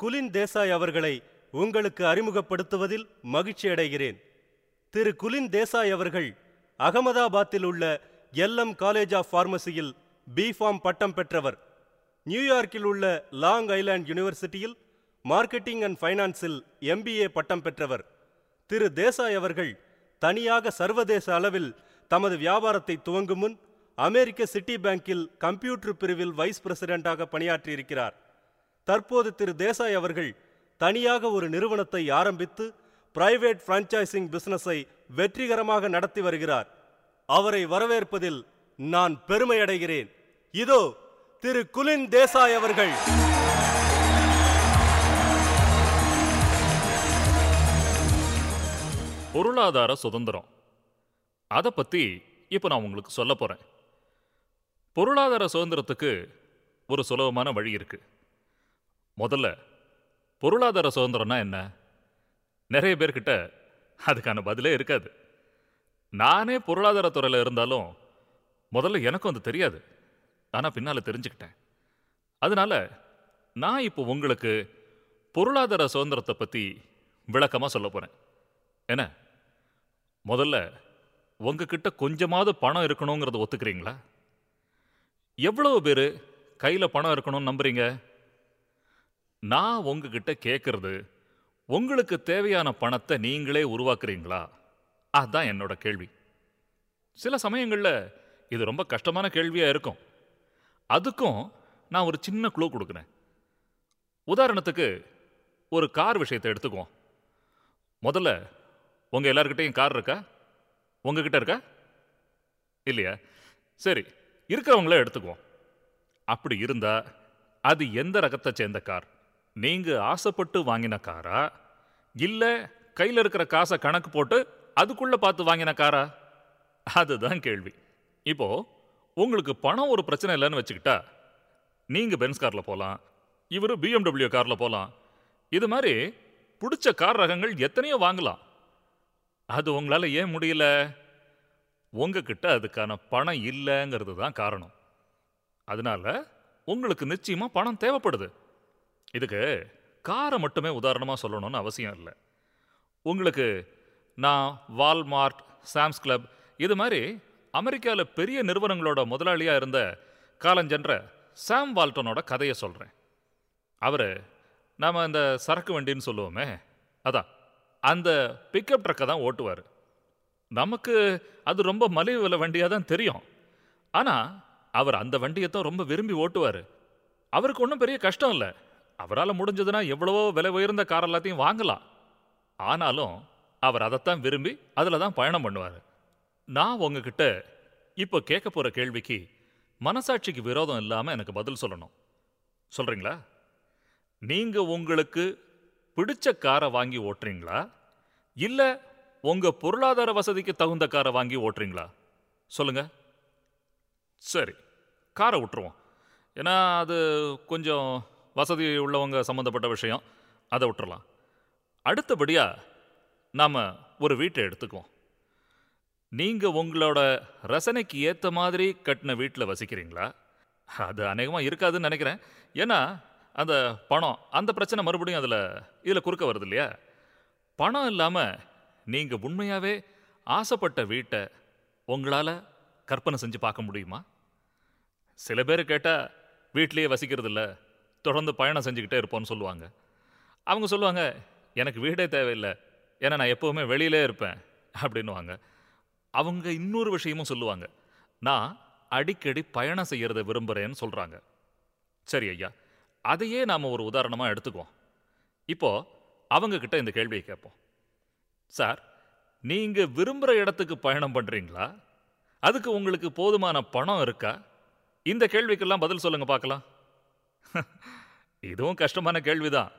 குலின் தேசாய் அவர்களை உங்களுக்கு அறிமுகப்படுத்துவதில் மகிழ்ச்சி அடைகிறேன் திரு குலின் தேசாய் அவர்கள் அகமதாபாத்தில் உள்ள எல்எம் காலேஜ் ஆஃப் பார்மசியில் பிஃபார்ம் பட்டம் பெற்றவர். நியூயார்க்கில் உள்ள லாங் ஐலாண்ட் யூனிவர்சிட்டியில் மார்க்கெட்டிங் அண்ட் ஃபைனான்ஸில் எம்பிஏ பட்டம் பெற்றவர். திரு தேசாய் அவர்கள் தனியாக சர்வதேச அளவில் தமது வியாபாரத்தை துவங்கும் முன் அமெரிக்க சிட்டி பேங்கில் கம்ப்யூட்டர் பிரிவில் வைஸ் பிரசிடென்டாக பணியாற்றியிருக்கிறார். தற்போது திரு தேசாய் அவர்கள் தனியாக ஒரு நிறுவனத்தை ஆரம்பித்து பிரைவேட் பிரான்ச்சைசிங் பிசினஸை வெற்றிகரமாக நடத்தி வருகிறார். அவரை வரவேற்பதில் நான் பெருமையடைகிறேன். இதோ திரு குலின் தேசாய் அவர்கள். பொருளாதார சுதந்திரம். அதை பற்றி இப்போ நான் உங்களுக்கு சொல்ல போகிறேன் பொருளாதார சுதந்திரத்துக்கு ஒரு சுலபமான வழி இருக்குது முதல்ல பொருளாதார சுதந்திரம்னா என்ன? நிறைய பேர்கிட்ட அதுக்கான பதிலே இருக்காது. நானே பொருளாதாரத்துறையில் இருந்தாலும் முதல்ல எனக்கும் அது தெரியாது. ஆனால் பின்னால் தெரிஞ்சுக்கிட்டேன். அதனால நான் இப்போ உங்களுக்கு பொருளாதார சுதந்திரத்தை பற்றி விளக்கமாக சொல்ல போகிறேன் என்ன? முதல்ல உங்ககிட்ட கொஞ்சமாவது பணம் இருக்கணுங்கிறத ஒத்துக்கிறீங்களா? எவ்வளவு பேர் கையில் பணம் இருக்கணும்னு நம்புறீங்க? நான் உங்ககிட்ட கேட்கறது உங்களுக்கு தேவையான பணத்தை நீங்களே உருவாக்குறீங்களா? அதுதான் என்னோட கேள்வி. சில சமயங்களில் இது ரொம்ப கஷ்டமான கேள்வியாக இருக்கும். அதுக்கும் நான் ஒரு சின்ன க்ளூ கொடுக்குறேன். உதாரணத்துக்கு ஒரு கார் விஷயத்தை எடுத்துக்குவோம். முதல்ல உங்கள் எல்லாருக்கிட்டையும் கார் இருக்கா? உங்ககிட்ட இருக்கா? இல்லையா? சரி இருக்கிறவங்கள எடுத்துக்குவோம். அப்படி இருந்தால் அது எந்த ரகத்தை சேர்ந்த கார் நீங்க ஆசைப்பட்டு வாங்கின காரா? இல்ல கையில் இருக்கிற காசை கணக்கு போட்டு அதுக்குள்ள பார்த்து வாங்கின காரா? அதுதான் கேள்வி. இப்போ உங்களுக்கு பணம் ஒரு பிரச்சனை இல்லைன்னு வச்சுக்கிட்டா நீங்க பென்ஸ் கார்ல போகலாம் இவர் பிஎம்டபிள்யூ கார்ல போகலாம் இது மாதிரி பிடிச்ச கார் ரகங்கள் எத்தனையோ வாங்கலாம். அது உங்களால ஏன் முடியல? உங்ககிட்ட அதுக்கான பணம் இல்லைங்கிறது தான் காரணம். அதனால உங்களுக்கு நிச்சயமா பணம் தேவைப்படுது. இதுக்கு காரை மட்டுமே உதாரணமாக சொல்லணும்னு அவசியம் இல்லை. உங்களுக்கு நான் வால்மார்ட் சாம்ஸ் கிளப் இது மாதிரி அமெரிக்காவில் பெரிய நிறுவனங்களோட முதலாளியாக இருந்த காலஞ்சென்ற சாம் வால்டனோட கதையை சொல்கிறேன் அவர் நாம் இந்த சரக்கு வண்டின்னு சொல்லுவோமே அதான் அந்த பிக்கப் ட்ரக்கை தான் ஓட்டுவார். நமக்கு அது ரொம்ப மலிவு விலை வண்டியாக தான் தெரியும். ஆனால் அவர் அந்த வண்டியை தான் ரொம்ப விரும்பி ஓட்டுவார். அவருக்கு ஒன்றும் பெரிய கஷ்டம் இல்லை. அவரால் முடிஞ்சதுன்னா எவ்வளவோ விலை உயர்ந்த கார் எல்லாத்தையும் வாங்கலாம். ஆனாலும் அவர் அதைத்தான் விரும்பி அதில் தான் பயணம் பண்ணுவார். நான் உங்ககிட்ட இப்போ கேட்க போகிற கேள்விக்கு மனசாட்சிக்கு விரோதம் இல்லாமல் எனக்கு பதில் சொல்லணும். சொல்கிறீங்களா நீங்கள் உங்களுக்கு பிடிச்ச காரை வாங்கி ஓட்டுறீங்களா? இல்லை உங்கள் பொருளாதார வசதிக்கு தகுந்த காரை வாங்கி ஓட்டுறீங்களா? சொல்லுங்கள் சரி காரை விட்டுருவோம். ஏன்னா அது கொஞ்சம் வசதி உள்ளவங்க சம்மந்தப்பட்ட விஷயம் அதை விட்டுறலாம். அடுத்தபடியாக நாம் ஒரு வீட்டை எடுத்துக்குவோம். நீங்கள் உங்களோட ரசனைக்கு ஏற்ற மாதிரி கட்டின வீட்டில் வசிக்கிறீங்களா? அது அநேகமாக இருக்காதுன்னு நினைக்கிறேன். ஏன்னா அந்த பணம் அந்த பிரச்சனை மறுபடியும் அதில் இதில் குறுக்க வருது இல்லையா? பணம் இல்லாமல் நீங்கள் உண்மையாகவே ஆசைப்பட்ட வீட்டை உங்களால் கற்பனை செஞ்சு பார்க்க முடியுமா? சில பேர் கேட்டால் வீட்லேயே வசிக்கிறது இல்லை தொடர்ந்து பயணம் செஞ்சுக்கிட்டே இருப்போம்னு சொல்லுவாங்க. அவங்க சொல்லுவாங்க எனக்கு வீடே தேவையில்லை. ஏன்னா நான் எப்போவுமே வெளியிலே இருப்பேன். அப்படின்னுவாங்க. அவங்க இன்னொரு விஷயமும் சொல்லுவாங்க. நான் அடிக்கடி பயணம் செய்கிறத விரும்புகிறேன்னு சொல்கிறாங்க சரி ஐயா அதையே நாம் ஒரு உதாரணமாக எடுத்துக்குவோம். இப்போ அவங்கக்கிட்ட இந்த கேள்வியை கேட்போம். சார் நீங்கள் விரும்புகிற இடத்துக்கு பயணம் பண்ணுறீங்களா அதுக்கு உங்களுக்கு போதுமான பணம் இருக்கா? இந்த கேள்விக்கெல்லாம் பதில் சொல்லுங்கள் பார்க்கலாம். இதுவும் கஷ்டமான கேள்விதான்.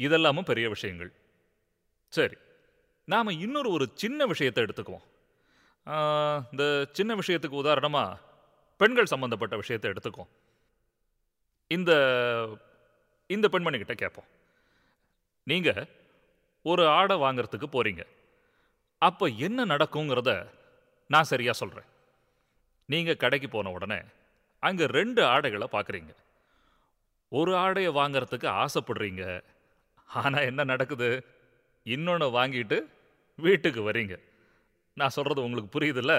இதெல்லாமும் பெரிய விஷயங்கள். சரி நாம் இன்னொரு ஒரு சின்ன விஷயத்தை எடுத்துக்குவோம். இந்த சின்ன விஷயத்துக்கு உதாரணமாக பெண்கள் சம்மந்தப்பட்ட விஷயத்தை எடுத்துக்குவோம். இந்த இந்த பெண்மணிக்கிட்ட கேட்போம். நீங்கள் ஒரு ஆடை வாங்குறதுக்கு போகிறீங்க அப்போ என்ன நடக்குங்கிறத நான் சரியாக சொல்கிறேன் நீங்கள் கடைக்கு போன உடனே அங்கே ரெண்டு ஆடைகளை பார்க்குறீங்க ஒரு ஆடையை வாங்கறதுக்கு ஆசைப்படுறீங்க. ஆனால் என்ன நடக்குது? இன்னொன்று வாங்கிட்டு வீட்டுக்கு வரீங்க. நான் சொல்கிறது உங்களுக்கு புரியுதுல்ல?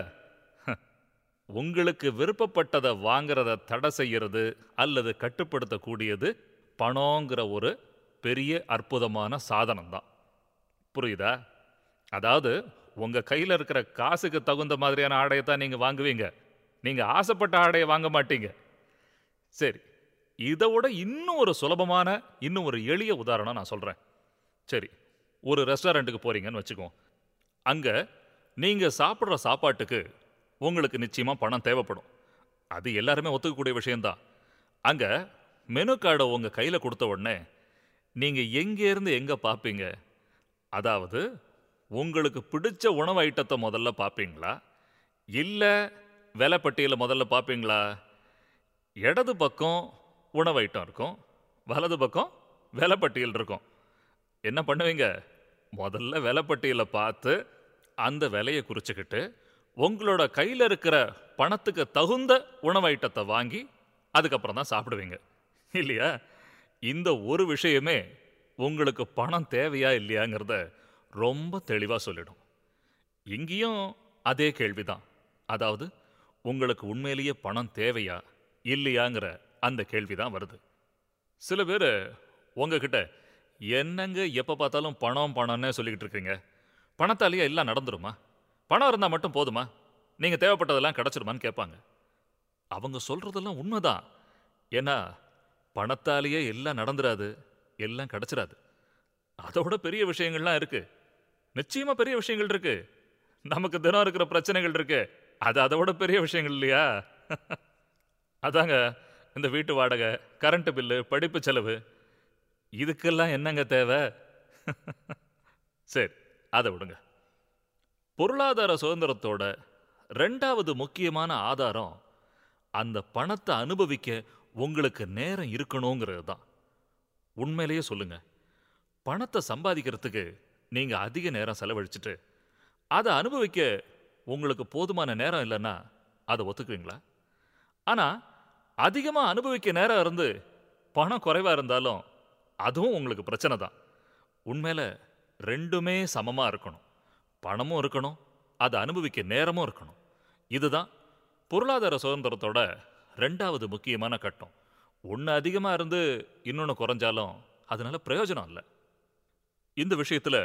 உங்களுக்கு விருப்பப்பட்டதை வாங்கிறத தடை செய்யறது அல்லது கட்டுப்படுத்தக்கூடியது பணங்கிற ஒரு பெரிய அற்புதமான சாதனம் தான் புரியுதா? அதாவது உங்கள் கையில் இருக்கிற காசுக்கு தகுந்த மாதிரியான ஆடையை தான் நீங்கள் வாங்குவீங்க. நீங்கள் ஆசைப்பட்ட ஆடையை வாங்க மாட்டீங்க. சரி இதை விட இன்னும் ஒரு சுலபமான இன்னும் ஒரு எளிய உதாரணம் நான் சொல்கிறேன் சரி ஒரு ரெஸ்டாரண்ட்டுக்கு போகிறீங்கன்னு வச்சுக்கோம் அங்கே நீங்கள் சாப்பிட்ற சாப்பாட்டுக்கு உங்களுக்கு நிச்சயமாக பணம் தேவைப்படும். அது எல்லாருமே ஒத்துக்கக்கூடிய விஷயந்தான் அங்கே மெனு கார்டை உங்கள் கையில் கொடுத்த உடனே நீங்கள் எங்கேருந்து எங்கே பார்ப்பீங்க அதாவது உங்களுக்கு பிடிச்ச உணவு ஐட்டத்தை முதல்ல பார்ப்பீங்களா இல்லை விலைப்பட்டியலை முதல்ல பார்ப்பீங்களா இடது பக்கம் உணவு ஐட்டம் இருக்கும். வலது பக்கம் விலைப்பட்டியல் இருக்கும். என்ன பண்ணுவீங்க? முதல்ல விலைப்பட்டியலை பார்த்து அந்த விலையை குறிச்சுக்கிட்டு உங்களோட கையில் இருக்கிற பணத்துக்கு தகுந்த உணவு ஐட்டத்தை வாங்கி அதுக்கப்புறம் தான் சாப்பிடுவீங்க. இல்லையா? இந்த ஒரு விஷயமே உங்களுக்கு பணம் தேவையா இல்லையாங்கிறத ரொம்ப தெளிவாக சொல்லிடும். இங்கேயும் அதே கேள்விதான். அதாவது உங்களுக்கு உண்மையிலேயே பணம் தேவையா இல்லையாங்கிற அந்த கேள்வி தான் வருது. சில பேர் உங்ககிட்ட என்னங்க எப்போ பார்த்தாலும் பணம் பணம்னே சொல்லிக்கிட்டு இருக்கீங்க? பணத்தாலேயே எல்லாம் நடந்துருமா? பணம் இருந்தால் மட்டும் போதுமா? நீங்கள் தேவைப்பட்டதெல்லாம் கிடச்சிருமான்னு கேட்பாங்க. அவங்க சொல்கிறதெல்லாம் உண்மைதான். ஏன்னா பணத்தாலேயே எல்லாம் நடந்துராது எல்லாம் கிடச்சிராது. அதோட பெரிய விஷயங்கள்லாம் இருக்கு. நிச்சயமாக பெரிய விஷயங்கள் இருக்கு. நமக்கு தினம் இருக்கிற பிரச்சனைகள் இருக்கு. அது அதை விட பெரிய விஷயங்கள் இல்லையா? அதாங்க இந்த வீட்டு வாடகை கரண்ட் பில்லு படிப்பு செலவு இதுக்கெல்லாம் என்னங்க தேவை? சரி அதை விடுங்க. பொருளாதார சுதந்திரத்தோட ரெண்டாவது முக்கியமான ஆதாரம் அந்த பணத்தை அனுபவிக்க உங்களுக்கு நேரம் இருக்கணுங்கிறது தான். உண்மையிலேயே சொல்லுங்க. பணத்தை சம்பாதிக்கிறதுக்கு நீங்கள் அதிக நேரம் செலவழிச்சிட்டு அதை அனுபவிக்க உங்களுக்கு போதுமான நேரம் இல்லைன்னா அதை ஒத்துக்குவீங்களா? ஆனா அதிகமாக அனுபவிக்க நேரம் இருந்து பணம் குறைவாக இருந்தாலும் அதுவும் உங்களுக்கு பிரச்சனை தான். உண்மையில் ரெண்டுமே சமமாக இருக்கணும். பணமும் இருக்கணும் அதை அனுபவிக்க நேரமும் இருக்கணும். இதுதான் பொருளாதார சுதந்திரத்தோட ரெண்டாவது முக்கியமான கட்டம். ஒன்று அதிகமாக இருந்து இன்னொன்று குறைஞ்சாலும் அதனால் பிரயோஜனம் இல்லை. இந்த விஷயத்தில்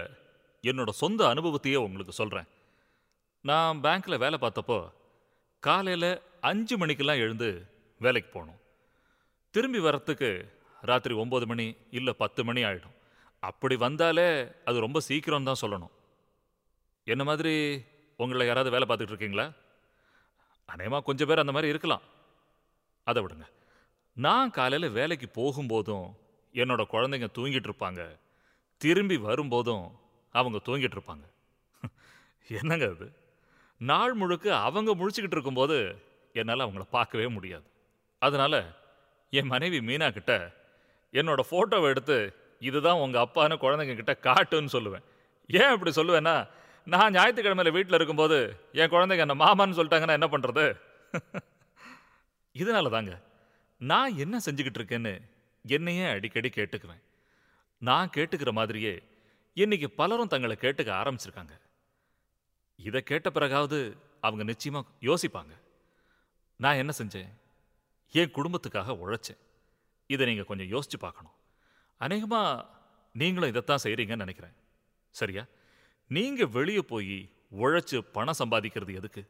என்னோட சொந்த அனுபவத்தையே உங்களுக்கு சொல்கிறேன் நான் பேங்க்கில் வேலை பார்த்தப்போ காலையில் அஞ்சு மணிக்கெல்லாம் எழுந்து வேலைக்கு போகணும். திரும்பி வரத்துக்கு ராத்திரி ஒம்பது மணி இல்லை பத்து மணி ஆகிடும் அப்படி வந்தாலே அது ரொம்ப சீக்கிரம் தான் சொல்லணும். என்ன மாதிரி உங்களை யாராவது வேலை பார்த்துட்டு இருக்கீங்களா? அநேகமாக கொஞ்சம் பேர் அந்த மாதிரி இருக்கலாம். அதை விடுங்க. நான் காலையில் வேலைக்கு போகும்போதும் என்னோட குழந்தைங்க தூங்கிட்டு இருப்பாங்க. திரும்பி வரும்போதும் அவங்க தூங்கிட்டு இருப்பாங்க. என்னங்க அது? நாள் முழுக்க அவங்க முழிச்சுக்கிட்டு இருக்கும்போது என்னால் அவங்கள பார்க்கவே முடியாது. அதனால் என் மனைவி மீனா கிட்ட என்னோட ஃபோட்டோவை எடுத்து இதுதான் உங்கள் அப்பான்னு குழந்தைங்க கிட்ட காட்டுன்னு சொல்லுவேன். ஏன் இப்படி சொல்லுவேன்னா நான் ஞாயிற்றுக்கிழமையில் வீட்டில் இருக்கும்போது என் குழந்தைங்க என்ன மாமான்னு சொல்லிட்டாங்கன்னா என்ன பண்ணுறது இதனால தாங்க நான் என்ன செஞ்சுக்கிட்டு இருக்கேன்னு என்னையே அடிக்கடி கேட்டுக்குவேன். நான் கேட்டுக்கிற மாதிரியே இன்னைக்கு பலரும் தங்களை கேட்டுக்க ஆரம்பிச்சிருக்காங்க. இதை கேட்ட பிறகாவது அவங்க நிச்சயமாக யோசிப்பாங்க. நான் என்ன செஞ்சேன்? என் குடும்பத்துக்காக உழைச்சேன். இதை நீங்கள் கொஞ்சம் யோசிச்சு பார்க்கணும். அநேகமாக நீங்களும் இதைத்தான் செய்கிறீங்கன்னு நினைக்கிறேன். சரியா? நீங்கள் வெளியே போய் உழைச்சு பணம் சம்பாதிக்கிறது எதுக்கு?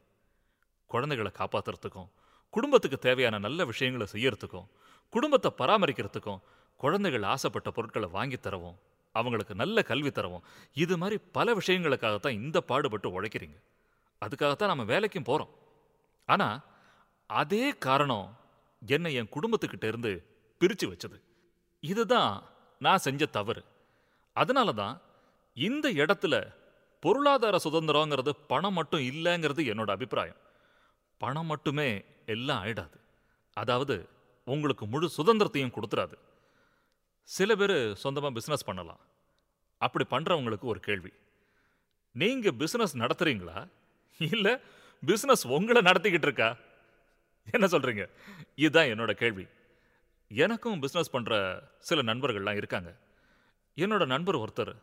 குழந்தைகளை காப்பாத்துறதுக்கும் குடும்பத்துக்கு தேவையான நல்ல விஷயங்களை செய்யறதுக்கும் குடும்பத்தை பராமரிக்கிறதுக்கும் குழந்தைகள் ஆசைப்பட்ட பொருட்களை வாங்கி தரவும் அவங்களுக்கு நல்ல கல்வி தரவும் இது மாதிரி பல விஷயங்களுக்காகத்தான் இந்த பாடுபட்டு உழைக்கிறீங்க. அதுக்காகத்தான் நம்ம வேலைக்கும் போகிறோம் ஆனால் அதே காரணம் என்னை என் குடும்பத்துக்கிட்ட இருந்து பிரித்து வச்சது. இதுதான் நான் செஞ்ச தவறு. அதனால தான் இந்த இடத்துல பொருளாதார சுதந்திரங்கிறது பணம் மட்டும் இல்லைங்கிறது என்னோட அபிப்பிராயம். பணம் மட்டுமே எல்லாம் ஆயிடாது. அதாவது உங்களுக்கு முழு சுதந்திரத்தையும் கொடுத்துறாது. சில பேர் சொந்தமாக பிஸ்னஸ் பண்ணலாம். அப்படி பண்ணுறவங்களுக்கு ஒரு கேள்வி. நீங்கள் பிஸ்னஸ் நடத்துறீங்களா? இல்லை பிஸ்னஸ் உங்களை நடத்திக்கிட்டு இருக்கா? என்ன சொல்கிறீங்க இதுதான் என்னோட கேள்வி. எனக்கும் பிஸ்னஸ் பண்ணுற சில நண்பர்கள்லாம் இருக்காங்க. என்னோட நண்பர் ஒருத்தர்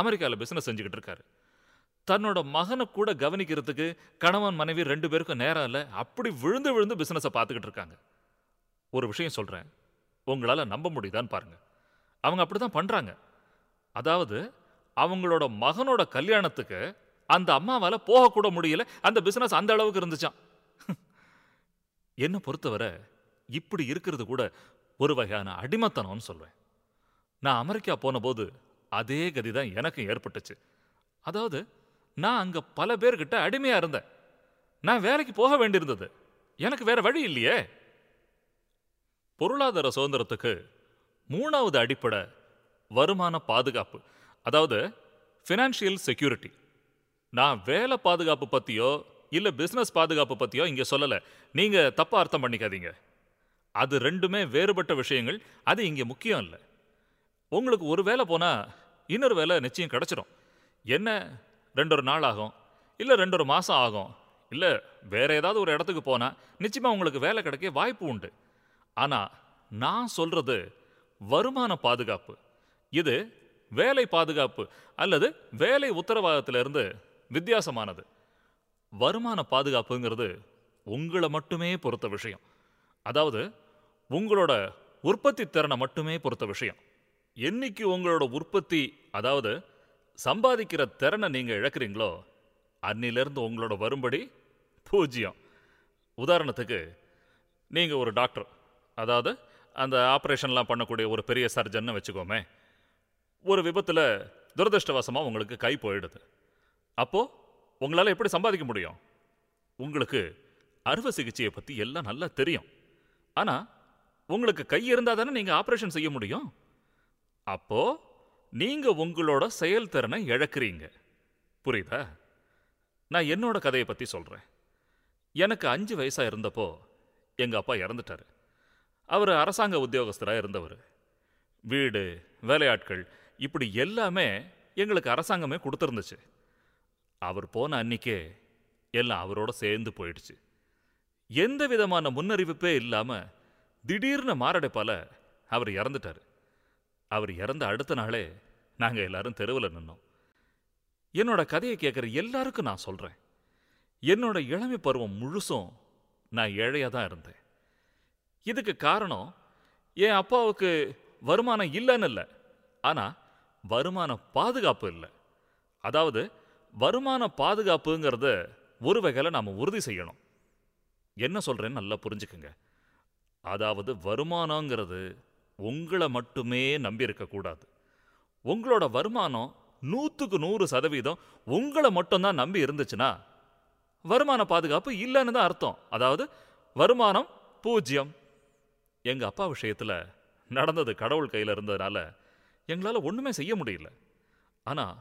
அமெரிக்காவில் பிஸ்னஸ் செஞ்சுக்கிட்டு இருக்காரு. தன்னோட மகனை கூட கவனிக்கிறதுக்கு கணவன் மனைவி ரெண்டு பேருக்கும் நேரம் இல்லை. அப்படி விழுந்து விழுந்து பிஸ்னஸை பார்த்துக்கிட்டு இருக்காங்க. ஒரு விஷயம் சொல்கிறேன் உங்களால் நம்ப முடியுதான்னு பாருங்க. அவங்க அப்படி தான் பண்ணுறாங்க அதாவது அவங்களோட மகனோட கல்யாணத்துக்கு அந்த அம்மாவால் போகக்கூட முடியல. அந்த பிஸ்னஸ் அந்த அளவுக்கு இருந்துச்சாம். என்னை பொறுத்தவரை இப்படி இருக்கிறது கூட ஒரு வகையான அடிமத்தனம்னு சொல்வேன். நான் அமெரிக்கா போனபோது அதே கதி தான் எனக்கும் ஏற்பட்டுச்சு. அதாவது நான் அங்கே பல பேர்கிட்ட அடிமையாக இருந்தேன். நான் வேலைக்கு போக வேண்டியிருந்தது. எனக்கு வேற வழி இல்லையே. பொருளாதார சுதந்திரத்துக்கு மூணாவது அடிப்படை வருமான பாதுகாப்பு அதாவது ஃபினான்ஷியல் செக்யூரிட்டி நான் வேலை பாதுகாப்பு பற்றியோ இல்லை பிஸ்னஸ் பாதுகாப்பு பற்றியோ இங்கே சொல்லலை. நீங்கள் தப்பாக அர்த்தம் பண்ணிக்காதீங்க. அது ரெண்டுமே வேறுபட்ட விஷயங்கள். அது இங்கே முக்கியம் இல்லை. உங்களுக்கு ஒரு வேலை போனால் இன்னொரு வேலை நிச்சயம் கிடச்சிரும். என்ன? ரெண்டொரு நாள் ஆகும். இல்லை ரெண்டொரு மாதம் ஆகும். இல்லை வேற ஏதாவது ஒரு இடத்துக்கு போனால் நிச்சயமாக உங்களுக்கு வேலை கிடைக்க வாய்ப்பு உண்டு. ஆனால் நான் சொல்கிறது வருமான பாதுகாப்பு. இது வேலை பாதுகாப்பு அல்லது வேலை உத்தரவாதத்திலிருந்து வித்தியாசமானது. வருமான பாதுகாப்புங்கிறது உங்களை மட்டுமே பொறுத்த விஷயம். அதாவது உங்களோட உற்பத்தி திறனை மட்டுமே பொறுத்த விஷயம். என்னைக்கு உங்களோட உற்பத்தி அதாவது சம்பாதிக்கிற திறனை நீங்கள் இழக்கிறீங்களோ அன்னிலிருந்து உங்களோட வரும்படி பூஜ்ஜியம். உதாரணத்துக்கு நீங்கள் ஒரு டாக்டர். அதாவது அந்த ஆப்ரேஷன்லாம் பண்ணக்கூடிய ஒரு பெரிய சர்ஜன்னு வச்சுக்கோமே. ஒரு விபத்தில் துரதிருஷ்டவசமாக உங்களுக்கு கை போயிடுது. அப்போது உங்களால் எப்படி சம்பாதிக்க முடியும்? உங்களுக்கு அறுவை சிகிச்சையை பற்றி எல்லாம் நல்லா தெரியும். ஆனால் உங்களுக்கு கை இருந்தால் தானே நீங்கள் ஆப்ரேஷன் செய்ய முடியும்? அப்போ நீங்கள் உங்களோட செயல்திறனை இழக்கிறீங்க. புரியுதா? நான் என்னோட கதையை பற்றி சொல்கிறேன் எனக்கு அஞ்சு வயசாக இருந்தப்போ எங்கள் அப்பா இறந்துட்டாரு. அவர் அரசாங்க உத்தியோகஸ்தராக இருந்தவர். வீடு வேலையாட்கள் இப்படி எல்லாமே எங்களுக்கு அரசாங்கமே கொடுத்துருந்துச்சு. அவர் போன அன்னிக்கே எல்லாம் அவரோட சேர்ந்து போயிடுச்சு. எந்த விதமான முன்னறிவிப்பே இல்லாமல் திடீர்னு மாரடைப்பால அவர் இறந்துட்டார். அவர் இறந்த அடுத்த நாளே நாங்கள் எல்லாரும் தெருவில் நின்னோம். என்னோட கதையை கேட்குற எல்லாருக்கும் நான் சொல்கிறேன் என்னோட இளமை பருவம் முழுசும் நான் ஏழையாக தான் இருந்தேன். இதுக்கு காரணம் என் அப்பாவுக்கு வருமானம் இல்லைன்னு இல்லை. ஆனால் வருமான பாதுகாப்பு இல்லை. அதாவது வருமான பாதுகாப்புங்கிறத ஒரு வகையில் நாம் உறுதி செய்யணும். என்ன சொல்கிறேன்னு நல்லா புரிஞ்சுக்குங்க. அதாவது வருமானங்கிறது உங்களை மட்டுமே நம்பியிருக்கக்கூடாது உங்களோட வருமானம் நூற்றுக்கு நூறு சதவீதம் உங்களை மட்டும்தான் நம்பி இருந்துச்சுன்னா வருமான பாதுகாப்பு இல்லைன்னு தான் அர்த்தம். அதாவது வருமானம் பூஜ்ஜியம் எங்கள் அப்பா விஷயத்தில் நடந்தது கடவுள் கையில் இருந்ததுனால எங்களால் ஒன்றுமே செய்ய முடியல. ஆனால்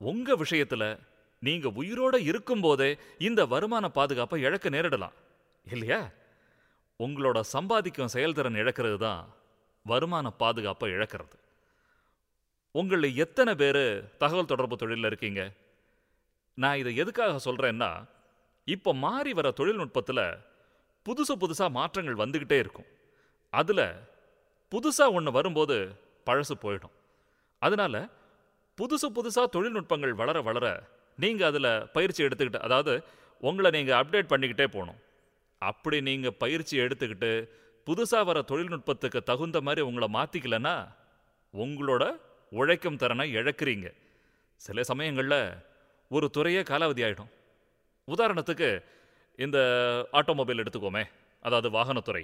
உங்க விஷயத்துல நீங்க உயிரோட இருக்கும்போதே இந்த வருமான பாதுகாப்பை இழக்க நேரிடலாம். இல்லையா? உங்களோட சம்பாதிக்கும் செயல்திறன் இழக்கிறது தான் வருமான பாதுகாப்பை இழக்கிறது. உங்களில் எத்தனை பேர் தகவல் தொடர்பு தொழிலில் இருக்கீங்க? நான் இதை எதுக்காக சொல்கிறேன்னா இப்போ மாறி வர தொழில்நுட்பத்தில் புதுசு புதுசாக மாற்றங்கள் வந்துக்கிட்டே இருக்கும். அதில் புதுசாக ஒன்று வரும்போது பழசு போயிடும். அதனால புதுசு புதுசாக தொழில்நுட்பங்கள் வளர வளர நீங்கள் அதில் பயிற்சி எடுத்துக்கிட்டு அதாவது உங்களை நீங்கள் அப்டேட் பண்ணிக்கிட்டே போகணும். அப்படி நீங்கள் பயிற்சி எடுத்துக்கிட்டு புதுசாக வர தொழில்நுட்பத்துக்கு தகுந்த மாதிரி உங்களை மாற்றிக்கலன்னா உங்களோட உழைக்கும் திறனை இழக்கிறீங்க. சில சமயங்களில் ஒரு துறையே காலாவதி ஆகிடும் உதாரணத்துக்கு இந்த ஆட்டோமொபைல் எடுத்துக்கோமே அதாவது வாகனத்துறை.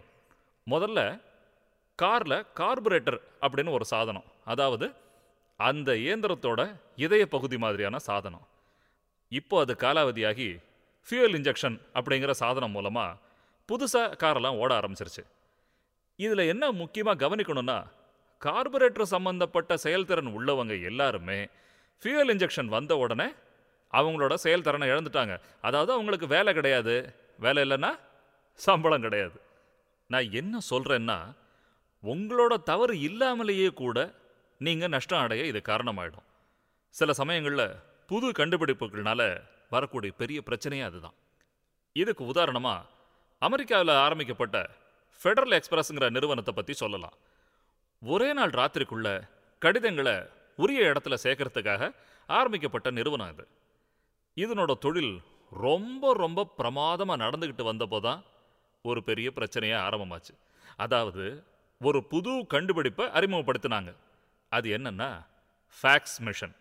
முதல்ல காரில் கார்பரேட்டர் அப்படின்னு ஒரு சாதனம். அதாவது அந்த இயந்திரத்தோட இதய பகுதி மாதிரியான சாதனம். இப்போ அது காலாவதியாகி ஃபியூயல் இன்ஜெக்ஷன் அப்படிங்கிற சாதனம் மூலமாக புதுசாக காரெல்லாம் ஓட ஆரம்பிச்சிருச்சு. இதில் என்ன முக்கியமாக கவனிக்கணும்னா கார்பரேட்டர் சம்மந்தப்பட்ட செயல்திறன் உள்ளவங்க எல்லாருமே ஃபியூயல் இன்ஜெக்ஷன் வந்த உடனே அவங்களோட செயல்திறனை இழந்துட்டாங்க. அதாவது அவங்களுக்கு வேலை கிடையாது. வேலை இல்லைன்னா சம்பளம் கிடையாது. நான் என்ன சொல்கிறேன்னா உங்களோட தவறு இல்லாமலேயே கூட நீங்கள் நஷ்டம் அடைய இது காரணமாயிடும். சில சமயங்களில் புது கண்டுபிடிப்புகள்னால வரக்கூடிய பெரிய பிரச்சனையே அதுதான். இதுக்கு உதாரணமாக அமெரிக்காவில் ஆரம்பிக்கப்பட்ட ஃபெடரல் எக்ஸ்பிரஸ்ங்கிற நிறுவனத்தை பற்றி சொல்லலாம். ஒரே நாள் ராத்திரிக்குள்ள கடிதங்களை உரிய இடத்துல சேர்க்கறதுக்காக ஆரம்பிக்கப்பட்ட நிறுவனம் இது. இதனோட தொழில் ரொம்ப ரொம்ப பிரமாதமாக நடந்துக்கிட்டு வந்தப்போ தான் ஒரு பெரிய பிரச்சனையாக ஆரம்பமாச்சு. அதாவது ஒரு புது கண்டுபிடிப்பை அறிமுகப்படுத்தினாங்க. அது என்னன்னா ஃபேக்ஸ் மிஷன்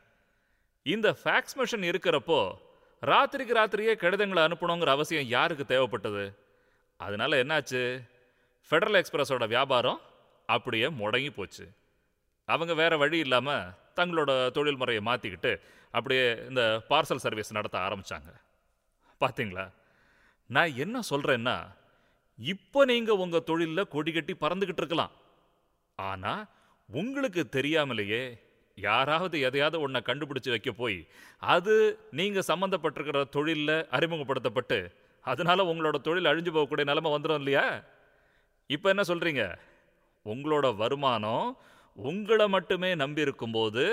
இந்த ஃபேக்ஸ் மிஷன் இருக்கிறப்போ ராத்திரிக்கு ராத்திரியே கடிதங்களை அனுப்பணுங்கிற அவசியம் யாருக்கு தேவைப்பட்டது? அதனால என்னாச்சு? ஃபெடரல் எக்ஸ்பிரஸோட வியாபாரம் அப்படியே முடங்கி போச்சு. அவங்க வேறு வழி இல்லாமல் தங்களோட தொழில் முறையை மாற்றிக்கிட்டு அப்படியே இந்த பார்சல் சர்வீஸ் நடத்த ஆரம்பித்தாங்க பார்த்தீங்களா நான் என்ன சொல்கிறேன்னா இப்போ நீங்கள் உங்கள் தொழிலில் கொடி கட்டி பறந்துக்கிட்டு இருக்கலாம். ஆனால் உங்களுக்கு தெரியாமலேயே யாராவது எதையாவது ஒன்றை கண்டுபிடிச்சி வைக்க போய் அது நீங்கள் சம்மந்தப்பட்டிருக்கிற தொழிலில் அறிமுகப்படுத்தப்பட்டு அதனால உங்களோட தொழில் அழிஞ்சு போகக்கூடிய நிலமை வந்துடும் இல்லையா? இப்போ என்ன சொல்கிறீங்க உங்களோட வருமானம் உங்களை மட்டுமே நம்பி இருக்கும்போது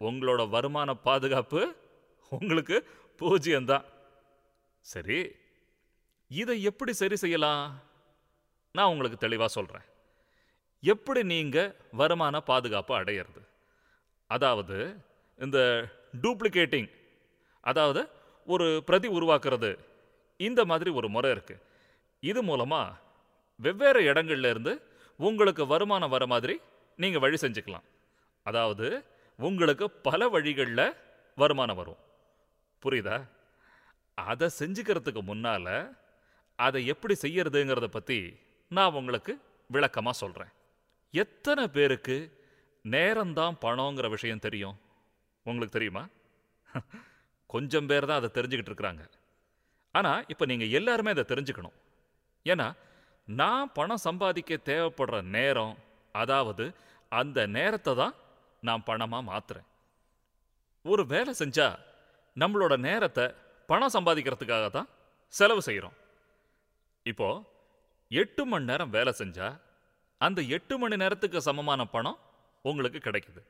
உங்களோட வருமான பாதுகாப்பு உங்களுக்கு பூஜ்ஜியம்தான். சரி இதை எப்படி சரி செய்யலாம்? நான் உங்களுக்கு தெளிவாக சொல்கிறேன் எப்படி நீங்கள் வருமான பாதுகாப்பு அடையிறது? அதாவது இந்த டூப்ளிகேட்டிங் அதாவது ஒரு பிரதி உருவாக்குறது இந்த மாதிரி ஒரு முறை இருக்குது இது மூலமாக வெவ்வேறு இடங்கள்லேருந்து உங்களுக்கு வருமானம் வர மாதிரி நீங்கள் வழி செஞ்சுக்கலாம். அதாவது உங்களுக்கு பல வழிகளில் வருமானம் வரும். புரியுதா? அதை செஞ்சுக்கிறதுக்கு முன்னால் அதை எப்படி செய்யறதுங்கிறத பற்றி நான் உங்களுக்கு விளக்கமாக சொல்கிறேன் எத்தனை பேருக்கு நேரம்தான் பணங்கிற விஷயம் தெரியும்? உங்களுக்கு தெரியுமா? கொஞ்சம் பேர் தான் அதை தெரிஞ்சுக்கிட்டு இருக்கிறாங்க. ஆனால் இப்போ நீங்கள் எல்லாருமே அதை தெரிஞ்சுக்கணும். ஏன்னா நான் பணம் சம்பாதிக்க தேவைப்படுற நேரம் அதாவது அந்த நேரத்தை தான் நான் பணமாக மாற்றுறேன் ஒரு வேலை செஞ்சால் நம்மளோட நேரத்தை பணம் சம்பாதிக்கிறதுக்காக தான் செலவு செய்கிறோம் இப்போது எட்டு மணி நேரம் வேலை செஞ்சால் அந்த எட்டு மணி நேரத்துக்கு சமமான பணம் உங்களுக்கு கிடைக்குது.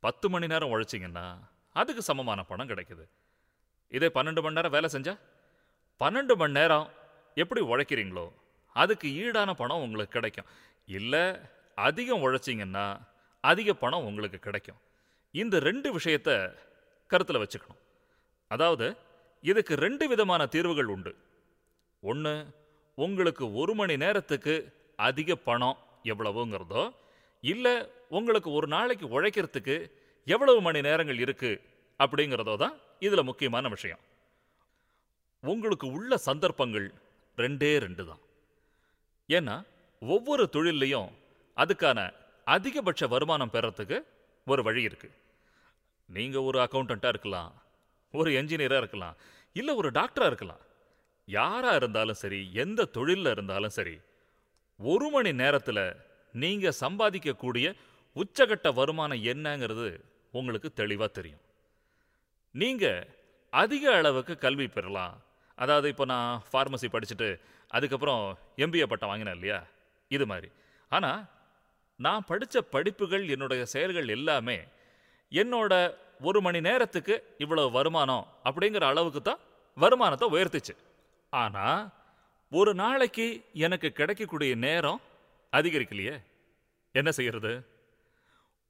பத்து மணி நேரம் உழைச்சிங்கன்னா அதுக்கு சமமான பணம் கிடைக்குது. இதே பன்னெண்டு மணி நேரம் வேலை செஞ்சா? பன்னெண்டு மணி நேரம் எப்படி உழைக்கிறீங்களோ அதுக்கு ஈடான பணம் உங்களுக்கு கிடைக்கும். இல்லை அதிகம் உழைச்சிங்கன்னா அதிக பணம் உங்களுக்கு கிடைக்கும். இந்த ரெண்டு விஷயத்த கருத்தில் வச்சுக்கணும். அதாவது இதுக்கு ரெண்டு விதமான தீர்வுகள் உண்டு. ஒன்று உங்களுக்கு ஒரு மணி நேரத்துக்கு அதிக பணம் எவ்வளவுங்கிறதோ இல்லை உங்களுக்கு ஒரு நாளைக்கு உழைக்கிறதுக்கு எவ்வளவு மணி நேரங்கள் இருக்கு அப்படிங்கிறதோ தான் இதில் முக்கியமான விஷயம். உங்களுக்கு உள்ள சந்தர்ப்பங்கள் ரெண்டே ரெண்டு தான். ஏன்னா ஒவ்வொரு தொழில்லையும் அதுக்கான அதிகபட்ச வருமானம் பெறத்துக்கு ஒரு வழி இருக்குது நீங்கள் ஒரு அக்கௌண்டண்ட்டாக இருக்கலாம் ஒரு என்ஜினியராக இருக்கலாம் இல்லை ஒரு டாக்டராக இருக்கலாம். யாராக இருந்தாலும் சரி எந்த தொழிலில் இருந்தாலும் சரி ஒரு மணி நேரத்தில் நீங்கள் சம்பாதிக்கக்கூடிய உச்சகட்ட வருமானம் என்னங்கிறது உங்களுக்கு தெளிவாக தெரியும். நீங்கள் அதிக அளவுக்கு கல்வி பெறலாம். அதாவது இப்போ நான் ஃபார்மசி படிச்சுட்டு அதுக்கப்புறம் எம்பிஏ பட்டம் வாங்கினேன் இல்லையா? இது மாதிரி. ஆனால் நான் படித்த படிப்புகள் என்னுடைய செயல்கள் எல்லாமே என்னோட ஒரு மணி நேரத்துக்கு இவ்வளோ வருமானம் அப்படிங்கிற அளவுக்கு தான் வருமானத்தை உயர்த்துச்சு. ஆனால் ஒரு நாளைக்கு எனக்கு கிடைக்கக்கூடிய நேரம் அதிகரிக்கலையே. என்ன செய்யறது?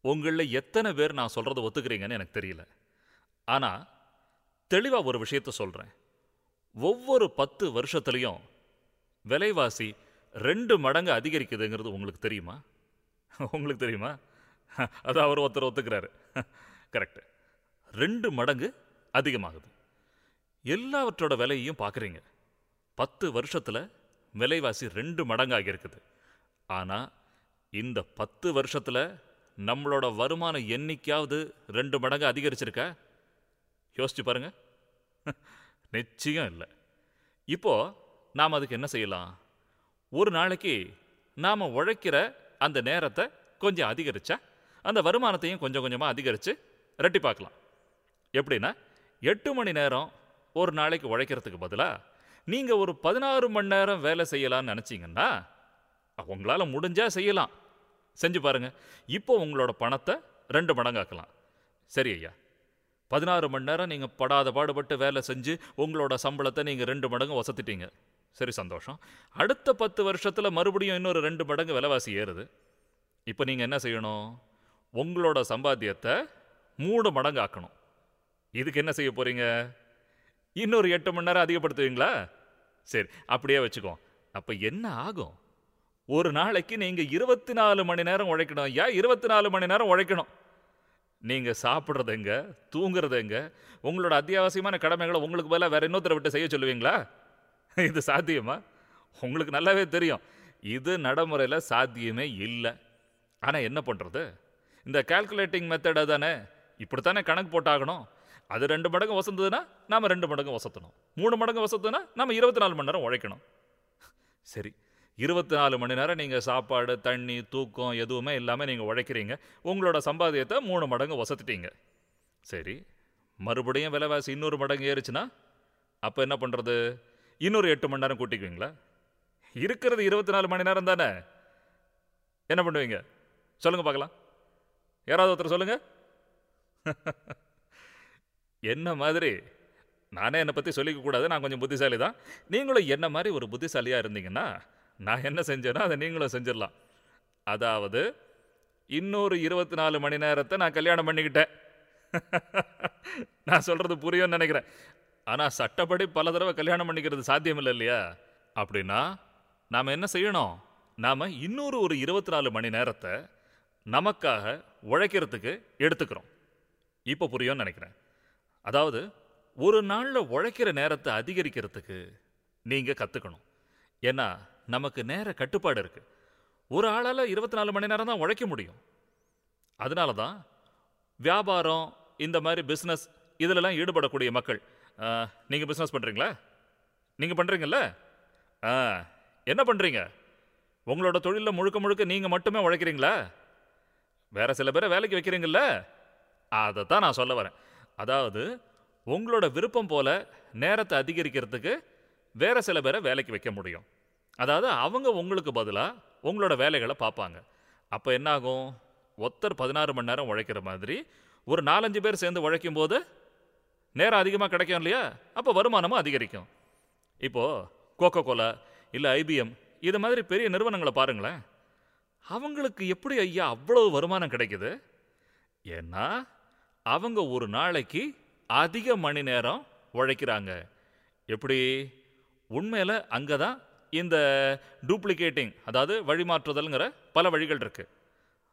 உங்களில் எத்தனை பேர் நான் சொல்கிறத ஒத்துக்கிறீங்கன்னு எனக்கு தெரியல. ஆனால் தெளிவாக ஒரு விஷயத்த சொல்கிறேன் ஒவ்வொரு பத்து வருஷத்துலையும் விலைவாசி ரெண்டு மடங்கு அதிகரிக்குதுங்கிறது உங்களுக்கு தெரியுமா? உங்களுக்கு தெரியுமா? அது அவர் ஒருத்தர் ஒத்துக்கிறாரு. கரெக்டு. ரெண்டு மடங்கு அதிகமாகுது. எல்லாவற்றோட விலையையும் பார்க்குறீங்க. பத்து வருஷத்தில் விலைவாசி ரெண்டு மடங்காகி இருக்குது. ஆனால் இந்த பத்து வருஷத்தில் நம்மளோட வருமானம் என்னைக்காவது ரெண்டு மடங்கு அதிகரிச்சிருக்கா? யோசிச்சு பாருங்க. நிச்சயம் இல்லை. இப்போது நாம் அதுக்கு என்ன செய்யலாம்? ஒரு நாளைக்கு நாம் உழைக்கிற அந்த நேரத்தை கொஞ்சம் அதிகரிச்சா அந்த வருமானத்தையும் கொஞ்சம் கொஞ்சமாக அதிகரித்து ரெட்டி பார்க்கலாம் எப்படின்னா எட்டு மணி நேரம் ஒரு நாளைக்கு உழைக்கிறதுக்கு பதிலாக நீங்கள் ஒரு பதினாறு மணி நேரம் வேலை செய்யலாம்னு நினச்சிங்கன்னா உங்களால் முடிஞ்சால் செய்யலாம். செஞ்சு பாருங்க. இப்போ உங்களோட பணத்தை ரெண்டு மடங்காக்கலாம். சரி ஐயா. பதினாறு மணி நேரம் நீங்கள் படாத பாடுபட்டு வேலை செஞ்சு உங்களோட சம்பளத்தை நீங்கள் ரெண்டு மடங்கு வசத்திட்டீங்க சரி சந்தோஷம். அடுத்த பத்து வருஷத்தில் மறுபடியும் இன்னொரு ரெண்டு மடங்கு விலைவாசி ஏறுது. இப்போ நீங்கள் என்ன செய்யணும்? உங்களோட சம்பாத்தியத்தை மூணு மடங்கு ஆக்கணும் இதுக்கு என்ன செய்ய போகிறீங்க இன்னொரு எட்டு மணி நேரம் அதிகப்படுத்துவீங்களா? சரி அப்படியே வச்சுக்கோ அப்போ என்ன ஆகும்? ஒரு நாளைக்கு நீங்கள் இருபத்தி நாலு மணி நேரம் உழைக்கணும். ஏன் இருபத்தி நாலு மணி நேரம் உழைக்கணும்? நீங்கள் சாப்பிட்றது எங்க? தூங்குறது எங்க? உங்களோட அத்தியாவசியமான கடமைகளை உங்களுக்கு பதிலாக வேற இன்னொருத்தரை விட்டு செய்ய சொல்லுவீங்களா? இது சாத்தியமா? உங்களுக்கு நல்லாவே தெரியும். இது நடைமுறையில் சாத்தியமே இல்லை. ஆனால் என்ன பண்ணுறது இந்த கால்குலேட்டிங் மெத்தடை தானே? இப்படித்தானே கணக்கு போட்டாகணும்? அது ரெண்டு மடங்கு வசந்ததுன்னா நாம் ரெண்டு மடங்கு வசத்தணும். மூணு மடங்கு வசத்துனா நம்ம இருபத்தி நாலு மணி நேரம் உழைக்கணும். சரி இருபத்தி நாலு மணி நேரம் நீங்கள் சாப்பாடு தண்ணி தூக்கம் எதுவுமே இல்லாமல் நீங்கள் உழைக்கிறீங்க. உங்களோட சம்பாதியத்தை மூணு மடங்கு வசத்துட்டீங்க. சரி மறுபடியும் விலைவாசி இன்னொரு மடங்கு ஏறுச்சுன்னா அப்போ என்ன பண்ணுறது இன்னொரு எட்டு மணி நேரம் கூட்டிக்குவீங்களா? இருக்கிறது இருபத்தி நாலு மணி நேரம் தானே? என்ன பண்ணுவீங்க? சொல்லுங்கள் பார்க்கலாம். யாராவது ஒருத்தர் சொல்லுங்கள் என்ன மாதிரி? நானே என்னை பற்றி சொல்லிக்க கூடாது நான் கொஞ்சம் புத்திசாலி தான் நீங்களும் என்ன மாதிரி ஒரு புத்திசாலியாக இருந்தீங்கன்னா நான் என்ன செஞ்சேனோ அதை நீங்களும் செஞ்சிடலாம். அதாவது இன்னொரு இருபத்தி நாலு மணி நேரத்தை நான் கல்யாணம் பண்ணிக்கிட்டேன். நான் சொல்கிறது புரியும்னு நினைக்கிறேன். ஆனால் சட்டப்படி பல தடவை கல்யாணம் பண்ணிக்கிறது சாத்தியம் இல்லை இல்லையா? அப்படின்னா நாம் என்ன செய்யணும்? நாம் இன்னொரு ஒரு இருபத்தி நாலு மணி நேரத்தை நமக்காக உழைக்கிறதுக்கு எடுத்துக்கிறோம். இப்போ புரியும்னு நினைக்கிறேன். அதாவது ஒரு நாளில் உழைக்கிற நேரத்தை அதிகரிக்கிறதுக்கு நீங்கள் கற்றுக்கணும் ஏன்னா நமக்கு நேர கட்டுப்பாடு இருக்குது ஒரு ஆளால் இருபத்தி நாலு மணி நேரம் தான் உழைக்க முடியும். அதனால தான் வியாபாரம் இந்த மாதிரி பிஸ்னஸ் இதிலெல்லாம் ஈடுபடக்கூடிய மக்கள் நீங்கள் பிஸ்னஸ் பண்ணுறீங்களா நீங்கள் பண்ணுறீங்கல்ல ஆ என்ன பண்ணுறீங்க உங்களோட தொழிலில் முழுக்க முழுக்க நீங்கள் மட்டுமே உழைக்கிறீங்களா? வேறு சில பேரை வேலைக்கு வைக்கிறீங்கள அதை தான் நான் சொல்ல வரேன். அதாவது உங்களோட விருப்பம் போல நேரத்தை அதிகரிக்கிறதுக்கு வேறு சில பேரை வேலைக்கு வைக்க முடியும். அதாவது அவங்க உங்களுக்கு பதிலாக உங்களோட வேலைகளை பார்ப்பாங்க. அப்போ என்னாகும்? ஒருத்தர் பதினாறு மணி நேரம் உழைக்கிற மாதிரி ஒரு நாலஞ்சு பேர் சேர்ந்து உழைக்கும் போது நேரம் அதிகமாக கிடைக்கும் இல்லையா? அப்போ வருமானமும் அதிகரிக்கும். இப்போது கோகோ கோலா இல்லை ஐபிஎம் இது மாதிரி பெரிய நிறுவனங்களை பாருங்களேன். அவங்களுக்கு எப்படி ஐயா அவ்வளவு வருமானம் கிடைக்குது? ஏன்னா அவங்க ஒரு நாளைக்கு அதிக மணி நேரம் உழைக்கிறாங்க. எப்படி? உண்மையில் அங்கே தான் இந்த டூப்ளிகேட்டிங் அதாவது வழிமாற்றுதல்ங்கிற பல வழிகள் இருக்குது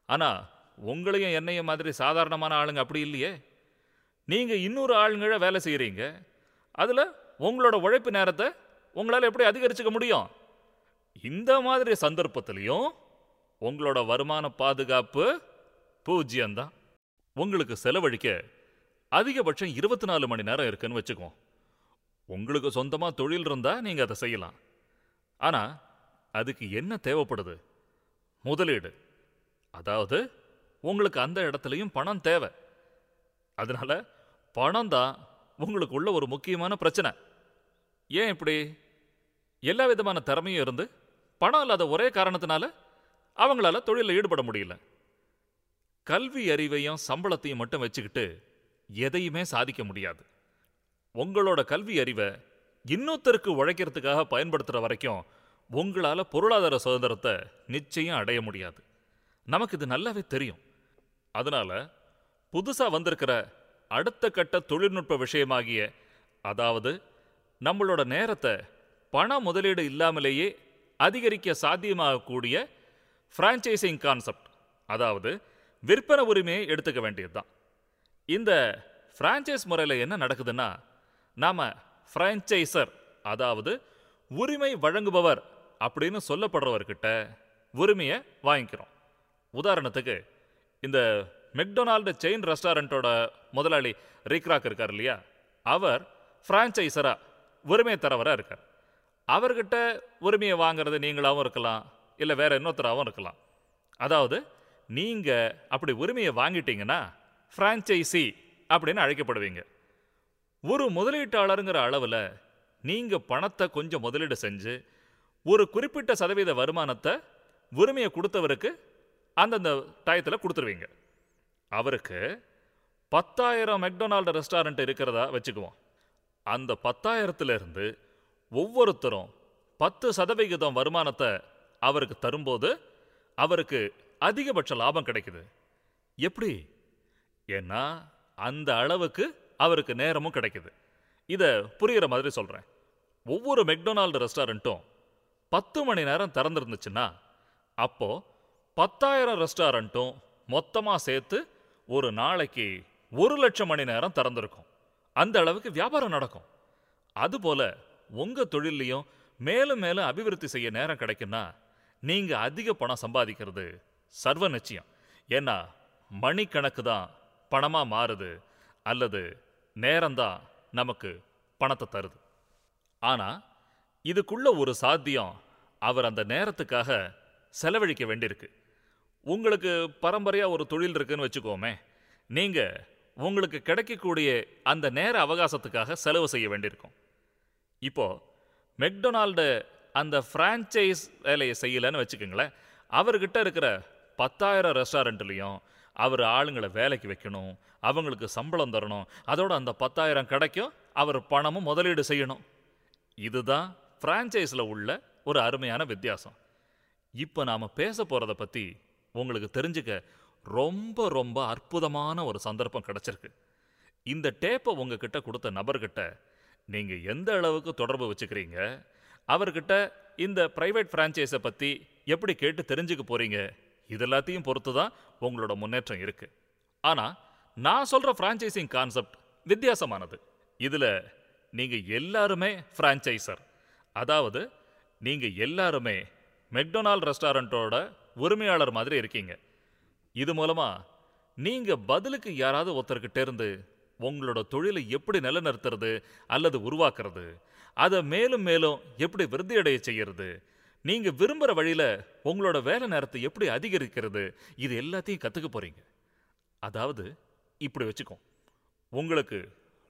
ஆனால் உங்களையும் என்னையும் மாதிரி சாதாரணமான ஆளுங்க அப்படி இல்லையே? நீங்கள் இன்னொரு ஆளுங்களை வேலை செய்கிறீங்க அதில் உங்களோட உழைப்பு நேரத்தை உங்களால் எப்படி அதிகரிச்சுக்க முடியும்? இந்த மாதிரி சந்தர்ப்பத்திலையும் உங்களோட வருமான பாதுகாப்பு பூஜ்ஜியம்தான். உங்களுக்கு செலவழிக்க அதிகபட்சம் இருபத்தி நாலு மணி நேரம் இருக்குன்னு வச்சுக்குவோம். உங்களுக்கு சொந்தமாக தொழில் இருந்தால் நீங்கள் அதை செய்யலாம். ஆனால் அதுக்கு என்ன தேவைப்படுது? முதலீடு. அதாவது உங்களுக்கு அந்த இடத்துலையும் பணம் தேவை. அதனால பணம் தான் உங்களுக்கு உள்ள ஒரு முக்கியமான பிரச்சனை. ஏன் இப்படி? எல்லா விதமான திறமையும் இருந்து பணம் இல்லாத ஒரே காரணத்தினால அவங்களால தொழிலில் ஈடுபட முடியல. கல்வி அறிவையும் சம்பளத்தையும் மட்டும் வச்சுக்கிட்டு எதையுமே சாதிக்க முடியாது. உங்களோட கல்வி அறிவை இன்னொருத்தருக்கு உழைக்கிறதுக்காக பயன்படுத்துகிற வரைக்கும் உங்களால் பொருளாதார சுதந்திரத்தை நிச்சயம் அடைய முடியாது. நமக்கு இது நல்லாவே தெரியும். அதனால புதுசாக வந்திருக்கிற அடுத்த கட்ட தொழில்நுட்ப விஷயமாகிய அதாவது நம்மளோட நேரத்தை பண முதலீடு இல்லாமலேயே அதிகரிக்க சாத்தியமாகக்கூடிய ஃப்ரான்ச்சைசிங் கான்செப்ட் அதாவது விற்பனை உரிமையை எடுத்துக்க வேண்டியதுதான். இந்த ஃப்ரான்ச்சைஸ் முறையில் என்ன நடக்குதுன்னா நாம் ஃப்ரான்ச்சைசர் அதாவது உரிமை வழங்குபவர் அப்படின்னு சொல்லப்படுறவர்கிட்ட உரிமையை வாங்கிக்கிறோம். உதாரணத்துக்கு இந்த மெக்டொனால்டு செயின் ரெஸ்டாரண்ட்டோட முதலாளி ரீக்ராக் இருக்கார் இல்லையா? அவர் ஃப்ரான்ச்சைசராக உரிமை தரவராக இருக்கார். அவர்கிட்ட உரிமையை வாங்குறது நீங்களாகவும் இருக்கலாம் இல்லை வேறு இன்னொருத்தராகவும் இருக்கலாம். அதாவது நீங்கள் அப்படி உரிமையை வாங்கிட்டீங்கன்னா ஃப்ரான்ச்சைசி அப்படின்னு அழைக்கப்படுவீங்க. ஒரு முதலீட்டாளருங்கிற அளவில் நீங்கள் பணத்தை கொஞ்சம் முதலீடு செஞ்சு ஒரு குறிப்பிட்ட சதவீத வருமானத்தை உரிமையை கொடுத்தவருக்கு அந்தந்த டயத்தில் கொடுத்துருவீங்க. அவருக்கு பத்தாயிரம் மெக்டொனால்டு ரெஸ்டாரண்ட் இருக்கிறதா வச்சுக்குவோம். அந்த பத்தாயிரத்துலேருந்து ஒவ்வொருத்தரும் பத்து சதவிகிதம் வருமானத்தை அவருக்கு தரும்போது அவருக்கு அதிகபட்ச லாபம் கிடைக்குது. எப்படி? ஏன்னா அந்த அளவுக்கு அவருக்கு நேரமும் கிடைக்குது. இதை புரிகிற மாதிரி சொல்கிறேன் ஒவ்வொரு மெக்டொனால்டு ரெஸ்டாரண்ட்டும் பத்து மணி நேரம் திறந்துருந்துச்சுன்னா அப்போ பத்தாயிரம் ரெஸ்டாரண்ட்டும் மொத்தமாக சேர்த்து ஒரு நாளைக்கு ஒரு லட்சம் மணி நேரம் திறந்துருக்கும். அந்த அளவுக்கு வியாபாரம் நடக்கும். அதுபோல் உங்க தொழிலையும் மேலும் மேலும் அபிவிருத்தி செய்ய நேரம் கிடைக்குன்னா நீங்க அதிக பணம் சம்பாதிக்கிறது சர்வ நிச்சயம். ஏன்னா மணிக்கணக்கு தான் பணமாக மாறுது அல்லது நேரம்தான் நமக்கு பணத்தை தருது. ஆனால் இதுக்குள்ள ஒரு சாத்தியம் அவர் அந்த நேரத்துக்காக செலவழிக்க வேண்டியிருக்கு. உங்களுக்கு பரம்பரையாக ஒரு தொழில் இருக்குன்னு வச்சுக்கோமே நீங்கள் உங்களுக்கு கிடைக்கக்கூடிய அந்த நேர அவகாசத்துக்காக செலவு செய்ய வேண்டியிருக்கும். இப்போ மெக்டொனால்டு அந்த ஃப்ரான்ச்சைஸ் வேலையை செய்யலைன்னு வச்சுக்கோங்களேன் அவர்கிட்ட இருக்கிற பத்தாயிரம் ரெஸ்டாரண்ட்லேயும் அவர் ஆளுங்களை வேலைக்கு வைக்கணும் அவங்களுக்கு சம்பளம் தரணும். அதோட அந்த பத்தாயிரம் கிடைக்கும் அவர் பணமும் முதலீடு செய்யணும். இதுதான் ஃப்ரான்ச்சைஸில் உள்ள ஒரு அருமையான வித்தியாசம். இப்போ நாம் பேச போகிறத பற்றி உங்களுக்கு தெரிஞ்சுக்க ரொம்ப ரொம்ப அற்புதமான ஒரு சந்தர்ப்பம் கிடச்சிருக்கு. இந்த டேப்பை உங்ககிட்ட கொடுத்த நபர்கிட்ட நீங்கள் எந்த அளவுக்கு தொடர்பு வச்சுக்கிறீங்க? அவர்கிட்ட இந்த ப்ரைவேட் ஃப்ரான்ச்சைஸை பற்றி எப்படி கேட்டு தெரிஞ்சுக்க போகிறீங்க இது எல்லாத்தையும் பொறுத்து தான் உங்களோட முன்னேற்றம் இருக்கு. ஆனால் நான் சொல்கிற ஃப்ரான்ச்சைசிங் கான்செப்ட் வித்தியாசமானது. இதில் நீங்கள் எல்லாருமே ஃப்ரான்ச்சைசர் அதாவது நீங்கள் எல்லாருமே மெக்டொனால்ட் ரெஸ்டாரண்ட்டோட உரிமையாளர் மாதிரி இருக்கீங்க. இது மூலமா நீங்கள் பதிலுக்கு யாராவது ஒருத்தர்கிட்ட இருந்து உங்களோட தொழிலை எப்படி நிலைநிறுத்துறது அல்லது உருவாக்குறது அதை மேலும் மேலும் எப்படி விருத்தி அடைய செய்யறது நீங்க விரும்புற வழியில உங்களோட வேலை நேரத்தை எப்படி அதிகரிக்கிறது இது எல்லாத்தையும் கத்துக்க போறீங்க. அதாவது இப்படி வச்சுக்கோ. உங்களுக்கு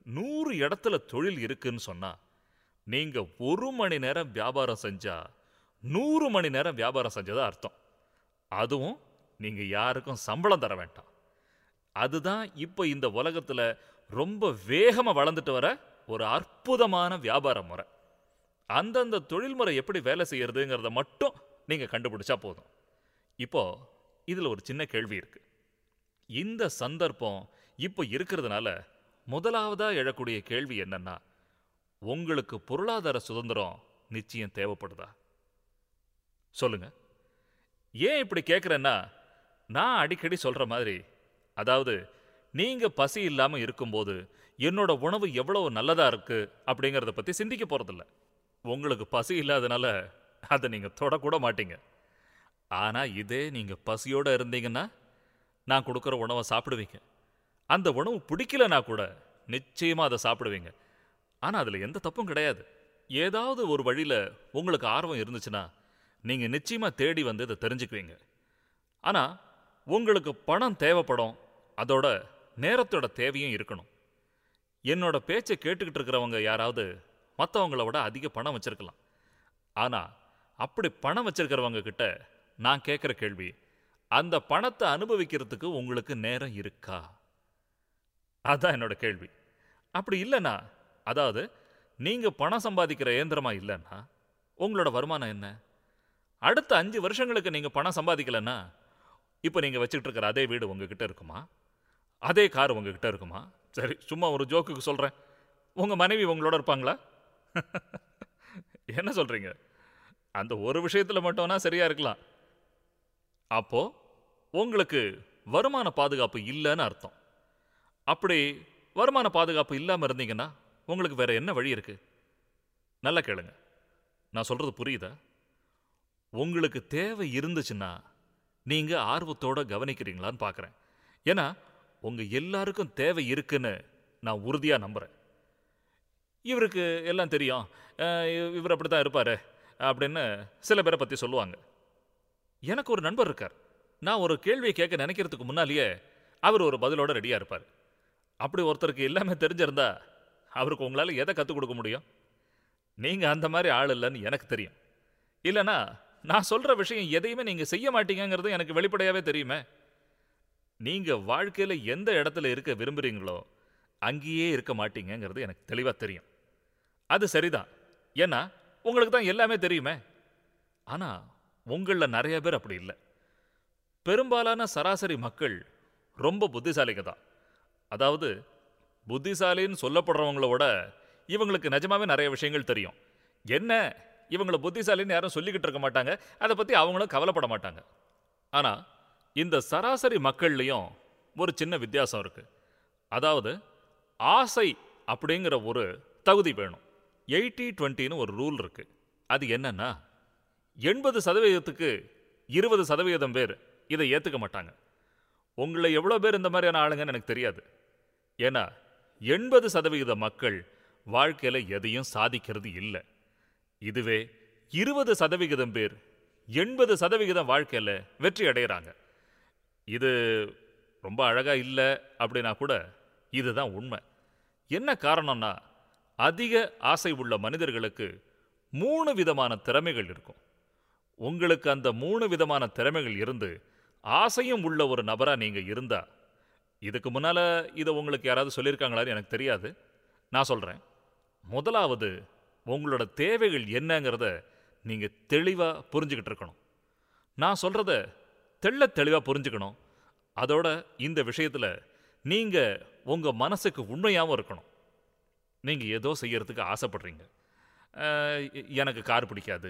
நூறு இடத்துல தொழில் இருக்குன்னு சொன்னா நீங்க ஒரு மணி நேரம் வியாபாரம் செஞ்சா நூறு மணி நேரம் வியாபாரம் செஞ்சதா அர்த்தம். அதுவும் நீங்க யாருக்கும் சம்பளம் தர வேண்டாம். அதுதான் இப்போ இந்த உலகத்துல ரொம்ப வேகமாக வளர்ந்துட்டு வர ஒரு அற்புதமான வியாபார முறை. அந்தந்த தொழில்முறை எப்படி வேலை செய்யறதுங்கிறத மட்டும் நீங்க கண்டுபிடிச்சா போதும். இப்போ இதுல ஒரு சின்ன கேள்வி இருக்கு. இந்த சந்தர்ப்பம் இப்போ இருக்கிறதுனால முதலாவதா எழக்கூடிய கேள்வி என்னன்னா உங்களுக்கு பொருளாதார சுதந்திரம் நிச்சயம் தேவைப்படுதா? சொல்லுங்க. ஏன் இப்படி கேட்குறேன்னா நான் அடிக்கடி சொல்ற மாதிரி அதாவது நீங்க பசி இல்லாம இருக்கும்போது என்னோட உணவு எவ்வளவு நல்லதா இருக்கு அப்படிங்கறத பத்தி சிந்திக்க போறதில்ல. உங்களுக்கு பசி இல்லாதனால அதை நீங்கள் தொடக்கூட மாட்டீங்க. ஆனா இதே நீங்க பசியோட இருந்தீங்கன்னா நான் கொடுக்குற உணவை சாப்பிடுவீங்க. அந்த உணவு பிடிக்கலனா கூட நிச்சயமா அதை சாப்பிடுவீங்க. ஆனா அதுல எந்த தப்பும் கிடையாது. ஏதாவது ஒரு வழியில உங்களுக்கு ஆர்வம் இருந்துச்சுன்னா நீங்க நிச்சயமா தேடி வந்து இதை தெரிஞ்சுக்குவீங்க. ஆனா உங்களுக்கு பணம் தேவைப்படும் அதோட நேரத்தோட தேவையும் இருக்கணும். என்னோட பேச்சை கேட்டுக்கிட்டு இருக்கிறவங்க யாராவது மற்றவங்கள விட அதிக பணம் வச்சிருக்கலாம். ஆனால் அப்படி பணம் வச்சிருக்கிறவங்க கிட்ட நான் கேட்குற கேள்வி அந்த பணத்தை அனுபவிக்கிறதுக்கு உங்களுக்கு நேரம் இருக்கா? அதான் என்னோட கேள்வி. அப்படி இல்லைன்னா அதாவது நீங்கள் பணம் சம்பாதிக்கிற இயந்திரமா இல்லைன்னா உங்களோட வருமானம் என்ன? அடுத்த அஞ்சு வருஷங்களுக்கு நீங்கள் பணம் சம்பாதிக்கலன்னா இப்போ நீங்கள் வச்சுக்கிட்டு இருக்கிற அதே வீடு உங்ககிட்ட இருக்குமா? அதே கார் உங்ககிட்ட இருக்குமா? சரி சும்மா ஒரு ஜோக்குக்கு சொல்கிறேன் உங்கள் மனைவி உங்களோட இருப்பாங்களா? என்ன சொல்கிறீங்க அந்த ஒரு விஷயத்தில் மட்டும்னா சரியாக இருக்கலாம். அப்போ உங்களுக்கு வருமான பாதுகாப்பு இல்லைன்னு அர்த்தம். அப்படி வருமான பாதுகாப்பு இல்லாமல் இருந்தீங்கன்னா உங்களுக்கு வேற என்ன வழி இருக்குது நல்லா கேளுங்க. நான் சொல்கிறது புரியுதா? உங்களுக்கு தேவை இருந்துச்சுன்னா நீங்கள் ஆர்வத்தோடு கவனிக்கிறீங்களான்னு பார்க்குறேன் ஏன்னா உங்கள் எல்லாருக்கும் தேவை இருக்குன்னு நான் உறுதியாக நம்புகிறேன் இவருக்கு எல்லாம் தெரியும். இவர் அப்படி தான் இருப்பார் அப்படின்னு சில பேரை பற்றி சொல்லுவாங்க. எனக்கு ஒரு நண்பர் இருக்கார். நான் ஒரு கேள்வியை கேட்க நினைக்கிறதுக்கு முன்னாலேயே அவர் ஒரு பதிலோட ரெடியாக இருப்பார். அப்படி ஒருத்தருக்கு எல்லாமே தெரிஞ்சிருந்தா அவருக்கு உங்களால் எதை கற்றுக் கொடுக்க முடியும்? நீங்கள் அந்த மாதிரி ஆள் இல்லைன்னு எனக்கு தெரியும். இல்லைன்னா நான் சொல்கிற விஷயம் எதையுமே நீங்கள் செய்ய மாட்டீங்கங்கிறது எனக்கு வெளிப்படையாகவே தெரியுமே. நீங்கள் வாழ்க்கையில் எந்த இடத்துல இருக்க விரும்புறீங்களோ அங்கேயே இருக்க மாட்டீங்கங்கிறது எனக்கு தெளிவாக தெரியும். அது சரிதான். ஏன்னா உங்களுக்கு தான் எல்லாமே தெரியுமே. ஆனால் உங்களில் நிறைய பேர் அப்படி இல்லை. பெரும்பாலான சராசரி மக்கள் ரொம்ப புத்திசாலிங்க தான். அதாவது புத்திசாலின்னு சொல்லப்படுறவங்களோட இவங்களுக்கு நிஜமாவே நிறைய விஷயங்கள் தெரியும். என்ன? இவங்களை புத்திசாலின்னு யாரும் சொல்லிக்கிட்டு இருக்க மாட்டாங்க. அதை பற்றி அவங்களும் கவலைப்பட மாட்டாங்க. ஆனால் இந்த சராசரி மக்கள்லேயும் ஒரு சின்ன வித்தியாசம் இருக்கு. அதாவது ஆசை அப்படிங்கிற ஒரு தகுதி வேணும். எயிட்டி டுவெண்ட்டின்னு ஒரு ரூல் இருக்கு. அது என்னன்னா எண்பது சதவீதத்துக்கு இருபது சதவீதம் பேர் இதை ஏற்றுக்க மாட்டாங்க. உங்களை எவ்வளோ பேர் இந்த மாதிரியான ஆளுங்கன்னு எனக்கு தெரியாது. ஏன்னா எண்பது சதவிகித மக்கள் வாழ்க்கையில் எதையும் சாதிக்கிறது இல்லை. இதுவே இருபது சதவிகிதம் பேர் எண்பது சதவிகிதம் வாழ்க்கையில் வெற்றி அடைகிறாங்க இது ரொம்ப அழகாக இல்லை அப்படின்னா கூட இதுதான் உண்மை. என்ன காரணம்னா அதிக ஆசை உள்ள மனிதர்களுக்கு மூணு விதமான திறமைகள் இருக்கும். உங்களுக்கு அந்த மூணு விதமான திறமைகள் இருந்து ஆசையும் உள்ள ஒரு நபரா நீங்கள் இருந்தா இதுக்கு முன்னால இதை உங்களுக்கு யாராவது சொல்லியிருக்காங்களான்னு எனக்கு தெரியாது. நான் சொல்றேன். முதலாவது உங்களோட தேவைகள் என்னங்கிறத நீங்கள் தெளிவாக புரிஞ்சுக்கிட்டு இருக்கணும். நான் சொல்றத தெள்ள தெளிவாக புரிஞ்சுக்கணும். அதோட இந்த விஷயத்துல நீங்கள் உங்கள் மனசுக்கு உண்மையாகவும் இருக்கணும். நீங்கள் ஏதோ செய்யறதுக்கு ஆசைப்படுறீங்க. எனக்கு கார் பிடிக்காது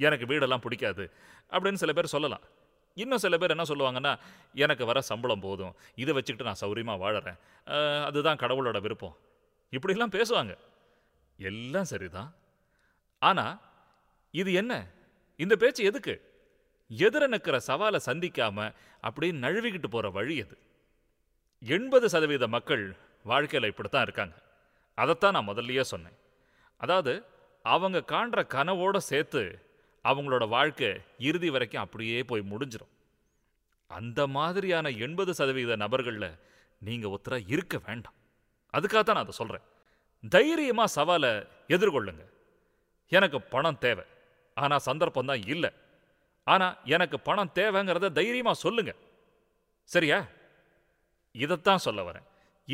எனக்கு வீடெல்லாம் பிடிக்காது அப்படின்னு சில பேர் சொல்லலாம். இன்னும் சில பேர் என்ன சொல்லுவாங்கன்னா எனக்கு வர சம்பளம் போதும் இதை வச்சுக்கிட்டு நான் சௌரியமாக வாழறேன். அதுதான் கடவுளோட விருப்பம். இப்படிலாம் பேசுவாங்க. எல்லாம் சரிதான். ஆனால் இது என்ன? இந்த பேச்சு எதுக்கு? எதிர நிற்கிற சவாலை சந்திக்காமல் அப்படியே நழுவிக்கிட்டு போகிற வழி அது எண்பது சதவீத மக்கள் வாழ்க்கையில் இப்படித்தான் இருக்காங்க. அதைத்தான் நான் முதல்லயே சொன்னேன். அதாவது அவங்க காண்ற கனவோட சேர்த்து அவங்களோட வாழ்க்கை இறுதி வரைக்கும் அப்படியே போய் முடிஞ்சிடும் அந்த மாதிரியான எண்பது சதவீத நபர்களில் நீங்கள் ஒருத்தராக இருக்க வேண்டாம். அதுக்காக தான் நான் அதை சொல்கிறேன் தைரியமாக சவாலை எதிர்கொள்ளுங்க. எனக்கு பணம் தேவை. ஆனால் சந்தர்ப்பம் தான் இல்லை. ஆனால் எனக்கு பணம் தேவைங்கிறத தைரியமாக சொல்லுங்க. சரியா? இதைத்தான் சொல்ல வரேன்.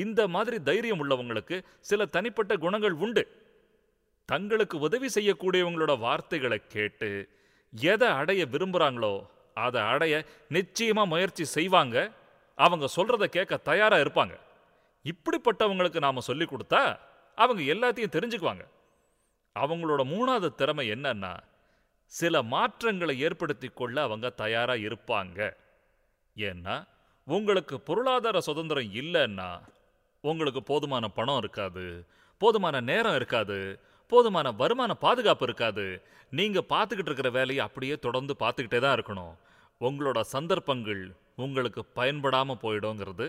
இந்த மாதிரி தைரியம் உள்ளவங்களுக்கு சில தனிப்பட்ட குணங்கள் உண்டு. தங்களுக்கு உதவி செய்யக்கூடியவங்களோட வார்த்தைகளை கேட்டு எதை அடைய விரும்புகிறாங்களோ அதை அடைய நிச்சயமா முயற்சி செய்வாங்க. அவங்க சொல்றத கேட்க தயாரா இருப்பாங்க. இப்படிப்பட்டவங்களுக்கு நாம சொல்லி கொடுத்தா அவங்க எல்லாத்தையும் தெரிஞ்சுக்குவாங்க. அவங்களோட மூணாவது திறமை என்னன்னா சில மாற்றங்களை ஏற்படுத்தி கொள்ள அவங்க தயாரா இருப்பாங்க. ஏன்னா உங்களுக்கு பொருளாதார சுதந்திரம் இல்லைன்னா உங்களுக்கு போதுமான பணம் இருக்காது போதுமான நேரம் இருக்காது போதுமான வருமான பாதுகாப்பு இருக்காது. நீங்கள் பார்த்துக்கிட்டு இருக்கிற வேலையை அப்படியே தொடர்ந்து பார்த்துக்கிட்டே தான் இருக்கணும். உங்களோட சந்தர்ப்பங்கள் உங்களுக்கு பயன்படாமல் போயிடுங்கிறது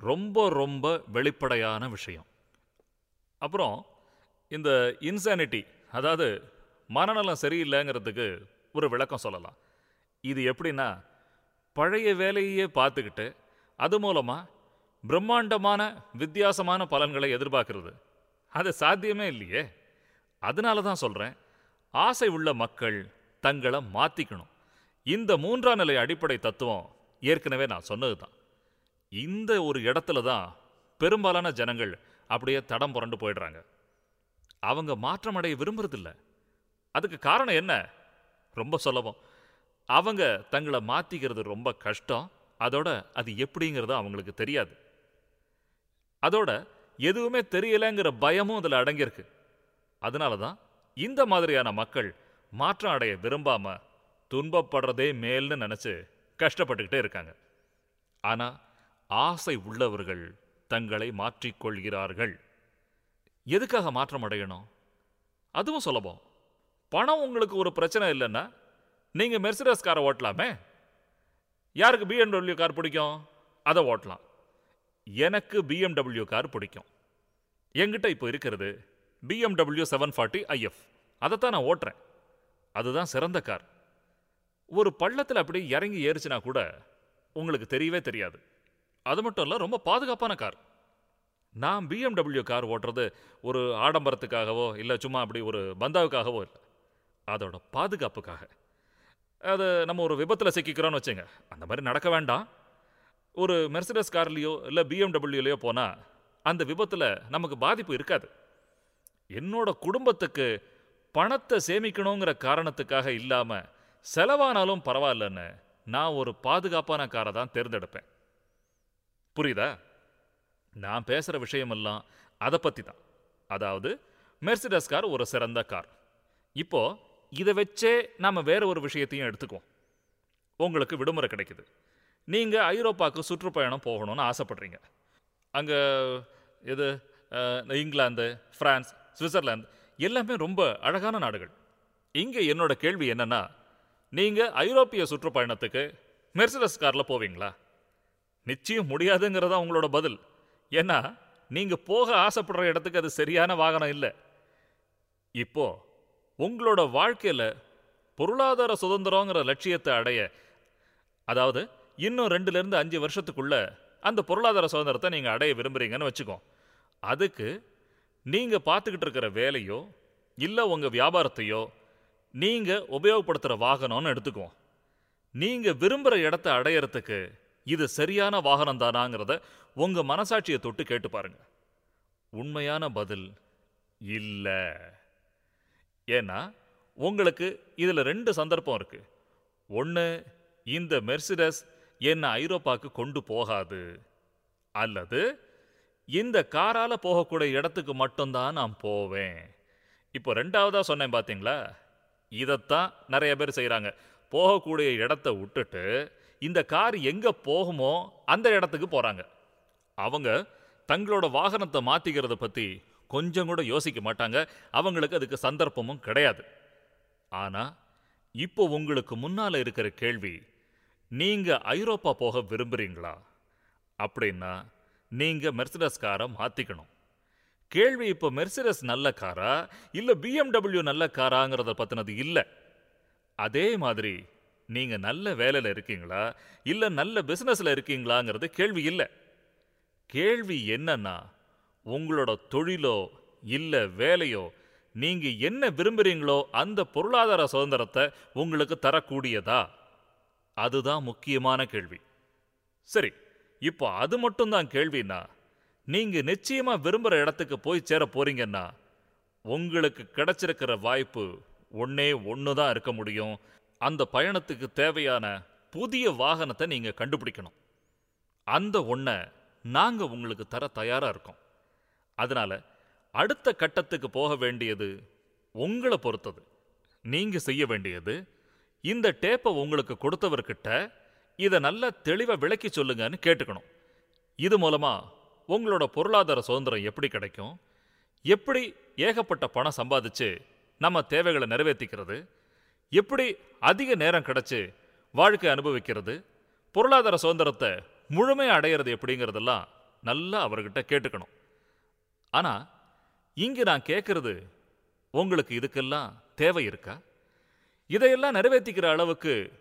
ரொம்ப ரொம்ப வெளிப்படையான விஷயம். அப்புறம் இந்த இன்சானிட்டி அதாவது மனநலம் சரியில்லைங்கிறதுக்கு ஒரு விளக்கம் சொல்லலாம். இது எப்படின்னா பழைய வேலையே பார்த்துக்கிட்டு அது மூலமாக பிரம்மாண்டமான வித்தியாசமான பலன்களை எதிர்பார்க்கிறது. அது சாத்தியமே இல்லையே. அதனால தான் சொல்கிறேன் ஆசை உள்ள மக்கள் தங்களை மாற்றிக்கணும் இந்த மூன்றாம் நிலை அடிப்படை தத்துவம் ஏற்கனவே நான் சொன்னது தான். இந்த ஒரு இடத்துல தான் பெரும்பாலான ஜனங்கள் அப்படியே தடம் புரண்டு போயிடுறாங்க. அவங்க மாற்றமடைய விரும்புறதில்ல. அதுக்கு காரணம் என்ன? ரொம்ப சுலபம். அவங்க தங்களை மாத்திக்கிறது ரொம்ப கஷ்டம். அதோட அது எப்படிங்கிறது அவங்களுக்கு தெரியாது. அதோட எதுவுமே தெரியலங்கிற பயமும் அதில் அடங்கியிருக்கு. அதனால தான் இந்த மாதிரியான மக்கள் மாற்றம் அடைய விரும்பாம துன்பப்படுறதே மேல்னு நினைச்சு கஷ்டப்பட்டுக்கிட்டே இருக்காங்க. ஆனா ஆசை உள்ளவர்கள் தங்களை மாற்றிக்கொள்கிறார்கள் எதுக்காக மாற்றம் அடையணும்? அதுவும் சுலபம். பணம் உங்களுக்கு ஒரு பிரச்சனை இல்லைன்னா நீங்க மெர்சிடஸ் காரை ஓட்டலாமே? யாருக்கு பிஎன்டபிள்யூ கார் பிடிக்கும்? அதை ஓட்டலாம். எனக்கு பிஎம்டபிள்யூ கார் பிடிக்கும். என்கிட்ட இப்போ இருக்கிறது பிஎம்டபிள்யூ செவன் ஃபார்ட்டி ஐஎஃப் அதைத்தான் நான் ஓட்டுறேன். அதுதான் சிறந்த கார். ஒரு பள்ளத்தில் அப்படி இறங்கி ஏறிச்சுனா கூட உங்களுக்கு தெரியவே தெரியாது. அது மட்டும் இல்லை ரொம்ப பாதுகாப்பான கார். நான் பிஎம்டபிள்யூ கார் ஓட்டுறது ஒரு ஆடம்பரத்துக்காகவோ இல்லை சும்மா அப்படி ஒரு பந்தாவுக்காகவோ இல்லை. அதோட பாதுகாப்புக்காக. அது நம்ம ஒரு விபத்தில் சிக்கிக்கிறோன்னு வச்சுங்க. அந்த மாதிரி நடக்க வேண்டாம். ஒரு மெர்சிடஸ் கார்லேயோ இல்லை பிஎம்டபிள்யூலையோ போனால் அந்த விபத்தில் நமக்கு பாதிப்பு இருக்காது. என்னோட குடும்பத்துக்கு பணத்தை சேமிக்கணுங்கிற காரணத்துக்காக இல்லாம செலவானாலும் பரவாயில்லன்னு நான் ஒரு பாதுகாப்பான காரை தான் தேர்ந்தெடுப்பேன். புரியுதா? நான் பேசுற விஷயமெல்லாம் அதை பத்தி தான். அதாவது மெர்சிடஸ் கார் ஒரு சிறந்த கார். இப்போ இதை வச்சே நாம வேற ஒரு விஷயத்தையும் எடுத்துக்குவோம். உங்களுக்கு விடுமுறை கிடைக்குது. நீங்கள் ஐரோப்பாவுக்கு சுற்றுப்பயணம் போகணும்னு ஆசைப்படுறீங்க. அங்கே இது இங்கிலாந்து ஃப்ரான்ஸ் சுவிட்சர்லாந்து எல்லாமே ரொம்ப அழகான நாடுகள். இங்கே என்னோட கேள்வி என்னென்னா நீங்கள் ஐரோப்பிய சுற்றுப்பயணத்துக்கு மெர்சிடஸ் காரில் போவீங்களா? நிச்சயம் முடியாதுங்கிறதா உங்களோட பதில். ஏன்னா நீங்கள் போக ஆசைப்படுற இடத்துக்கு அது சரியான வாகனம் இல்லை. இப்போது உங்களோட வாழ்க்கையில் பொருளாதார சுதந்திரங்கிற லட்சியத்தை அடைய அதாவது இன்னும் ரெண்டுலேருந்து அஞ்சு வருஷத்துக்குள்ள அந்த பொருளாதார சுதந்திரத்தை நீங்கள் அடைய விரும்புறீங்கன்னு வச்சுக்கோ. அதுக்கு நீங்கள் பார்த்துக்கிட்டு இருக்கிற வேலையோ இல்லை உங்கள் வியாபாரத்தையோ நீங்கள் உபயோகப்படுத்துகிற வாகனம்னு எடுத்துக்குவோம். நீங்கள் விரும்புகிற இடத்த அடையறதுக்கு இது சரியான வாகனம் தானாங்கிறத உங்கள் மனசாட்சியை தொட்டு கேட்டு பாருங்க. உண்மையான பதில் இல்லை. ஏன்னா உங்களுக்கு இதில் ரெண்டு சந்தர்ப்பம் இருக்குது ஒன்று இந்த மெர்சிடஸ் என்னை ஐரோப்பாவுக்கு கொண்டு போகாது. அல்லது இந்த காரால் போகக்கூடிய இடத்துக்கு மட்டும்தான் நான் போவேன். இப்போ ரெண்டாவதாக சொன்னேன் பார்த்தீங்களா இதைத்தான் நிறைய பேர் செய்கிறாங்க போகக்கூடிய இடத்த விட்டுட்டு இந்த கார் எங்கே போகுமோ அந்த இடத்துக்கு போகிறாங்க அவங்க தங்களோட வாகனத்தை மாற்றிக்கிறத பற்றி கொஞ்சம் கூட யோசிக்க மாட்டாங்க. அவங்களுக்கு அதுக்கு சந்தர்ப்பமும் கிடையாது. ஆனால் இப்போ உங்களுக்கு முன்னால இருக்கிற கேள்வி நீங்க ஐரோப்பா போக விரும்புறீங்களா? அப்படின்னா நீங்க மெர்சிடஸ் காரை மாத்திக்கணும். கேள்வி இப்போ மெர்சிடஸ் நல்ல காரா இல்ல பிஎம்டபிள்யூ நல்ல காராங்கிறத பத்தினது இல்ல. அதே மாதிரி நீங்க நல்ல வேலையில இருக்கீங்களா? இல்லை நல்ல பிசினஸ்ல இருக்கீங்களாங்கிறது கேள்வி இல்ல. கேள்வி என்னன்னா உங்களோட தொழிலோ இல்லை வேலையோ நீங்கள் என்ன விரும்புறீங்களோ அந்த பொருளாதார சுதந்திரத்தை உங்களுக்கு தரக்கூடியதா? அதுதான் முக்கியமான கேள்வி. சரி இப்போ அது மட்டும்தான் கேள்வின்னா நீங்க நிச்சயமா விரும்புற இடத்துக்கு போய் சேர போறீங்கன்னா உங்களுக்கு கிடைச்சிருக்கிற வாய்ப்பு ஒன்னே ஒன்று தான் இருக்க முடியும். அந்த பயணத்துக்கு தேவையான புதிய வாகனத்தை நீங்க கண்டுபிடிக்கணும். அந்த ஒன்றை நாங்க உங்களுக்கு தர தயாரா இருக்கோம். அதனால அடுத்த கட்டத்துக்கு போக வேண்டியது உங்களை பொறுத்தது. நீங்க செய்ய வேண்டியது இந்த டேப்பை உங்களுக்கு கொடுத்தவர்கிட்ட இதை நல்லா தெளிவாக விளக்கி சொல்லுங்கன்னு கேட்டுக்கணும். இது மூலமா உங்களோட பொருளாதார சுதந்திரம் எப்படி கிடைக்கும்? எப்படி ஏகப்பட்ட பணம் சம்பாதிச்சு நம்ம தேவைகளை நிறைவேற்றிக்கிறது எப்படி அதிக நேரம் கிடைச்சு வாழ்க்கை அனுபவிக்கிறது? பொருளாதார சுதந்திரத்தை முழுமையாக அடையிறது எப்படிங்கிறதெல்லாம் நல்லா அவர்கிட்ட கேட்டுக்கணும். ஆனா இங்க நான் கேட்கறது உங்களுக்கு இதுக்கெல்லாம் தேவை இருக்கா? இதையெல்லாம் நிறைவேற்றிக்கிற அளவுக்கு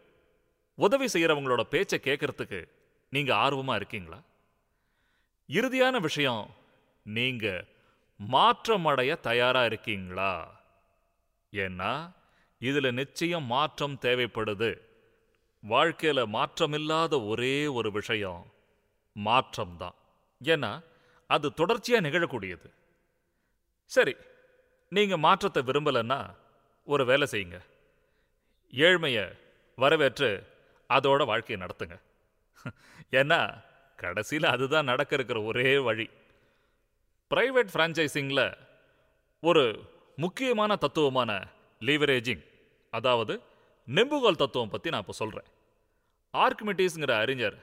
உதவி செய்கிறவங்களோட பேச்சை கேட்கறதுக்கு நீங்கள் ஆர்வமாக இருக்கீங்களா? இறுதியான விஷயம் நீங்கள் மாற்றம் அடைய இருக்கீங்களா? ஏன்னா இதில் நிச்சயம் மாற்றம் தேவைப்படுது. வாழ்க்கையில மாற்றமில்லாத ஒரே ஒரு விஷயம் மாற்றம்தான். ஏன்னா அது தொடர்ச்சியாக நிகழக்கூடியது. சரி நீங்கள் மாற்றத்தை விரும்பலன்னா ஒரு வேலை செய்யுங்க. ஏழ்மையை வரவேற்று அதோட வாழ்க்கையை நடத்துங்க. ஏன்னா கடைசியில் அதுதான் நடக்க இருக்கிற ஒரே வழி. ப்ரைவேட் ஃப்ரான்ச்சைசிங்கில் ஒரு முக்கியமான தத்துவமான லீவரேஜிங் அதாவது நெம்புகோல் தத்துவம் பற்றி நான் இப்போ சொல்கிறேன் ஆர்கிமிட்டிஸ்ங்கிற அறிஞர்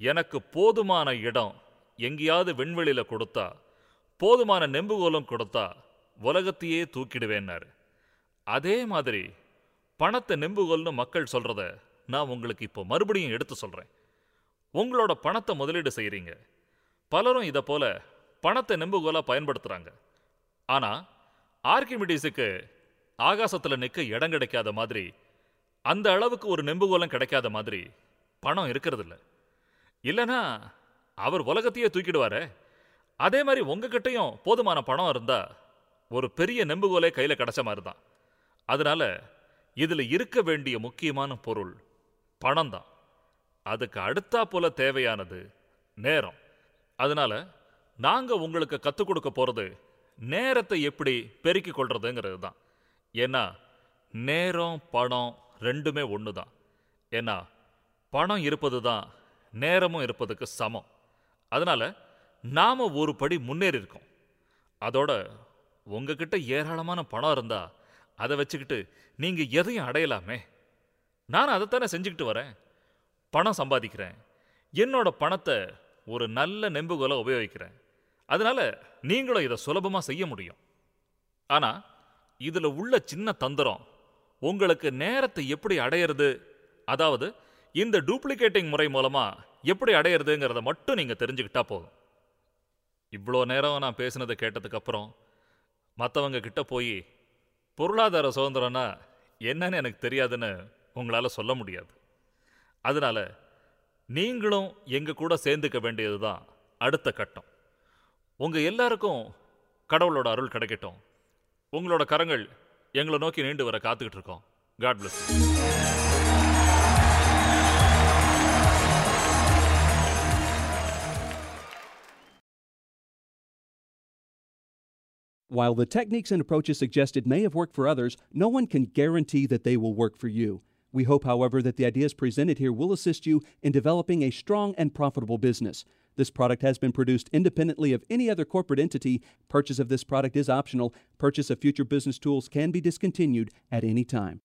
எனக்கு போதுமான இடம் எங்கேயாவது விண்வெளியில் கொடுத்தா போதுமான நெம்புகோலும் கொடுத்தா உலகத்தையே தூக்கிடுவேன்னாரு. அதே மாதிரி பணத்தை நெம்புகோல்னு மக்கள் சொல்கிறத நான் உங்களுக்கு இப்போ மறுபடியும் எடுத்து சொல்கிறேன் உங்களோட பணத்தை முதலீடு செய்கிறீங்க பலரும் இதை போல பணத்தை நெம்புகோலா பயன்படுத்துறாங்க. ஆனா ஆர்கிமிடிஸுக்கு ஆகாசத்துல நிற்க இடம் கிடைக்காத மாதிரி அந்த அளவுக்கு ஒரு நெம்புகோலம் கிடைக்காத மாதிரி பணம் இருக்கிறதில்ல. இல்லைனா அவர் உலகத்தையே தூக்கிடுவாரே. அதே மாதிரி உங்ககிட்டையும் போதுமான பணம் இருந்தா ஒரு பெரிய நெம்புகோலே கையில் கிடைச்ச மாதிரி தான் அதனால இதுல இருக்க வேண்டிய முக்கியமான பொருள் பணம் தான் அதுக்கு அடுத்தா போல தேவையானது நேரம். அதனால நாங்கள் உங்களுக்கு கற்றுக் கொடுக்க போறது நேரத்தை எப்படி பெருக்கிக் கொள்றதுங்கிறது தான். ஏன்னா நேரம் பணம் ரெண்டுமே ஒன்று தான் ஏன்னா பணம் இருப்பது தான் நேரமும் இருப்பதுக்கு சமம். அதனால நாம ஒரு படி முன்னேறி இருக்கோம் அதோட உங்ககிட்ட ஏராளமான பணம் இருந்தா அதை வச்சுக்கிட்டு நீங்கள் எதையும் அடையலாமே. நான் அதைத்தானே செஞ்சுக்கிட்டு வரேன். பணம் சம்பாதிக்கிறேன். என்னோட பணத்தை ஒரு நல்ல நெம்புகோலை உபயோகிக்கிறேன். அதனால நீங்களும் இதை சுலபமாக செய்ய முடியும். ஆனால் இதில் உள்ள சின்ன தந்திரம் உங்களுக்கு நேரத்தை எப்படி அடையிறது அதாவது இந்த டூப்ளிகேட்டிங் முறை மூலமாக எப்படி அடையிறதுங்கிறத மட்டும் நீங்கள் தெரிஞ்சுக்கிட்டா போதும். இவ்வளோ நேரம் நான் பேசினதை கேட்டதுக்கப்புறம் மற்றவங்க கிட்ட போய் பொருளாதார சுதந்திரம்னா என்னன்னு எனக்கு தெரியாதுன்னு உங்களால் சொல்ல முடியாது. அதனால நீங்களும் எங்கள் கூட சேர்ந்துக்க வேண்டியது தான் அடுத்த கட்டம். உங்கள் எல்லாருக்கும் கடவுளோட அருள் கிடைக்கட்டும். உங்களோட கரங்கள் எங்களை நோக்கி நீண்டு வர காத்துக்கிட்டு இருக்கோம். God bless While the techniques and approaches suggested may have worked for others, no one can guarantee that they will work for you. We hope, however, that the ideas presented here will assist you in developing a strong and profitable business. This product has been produced independently of any other corporate entity. Purchase of this product is optional. Purchase of future business tools can be discontinued at any time.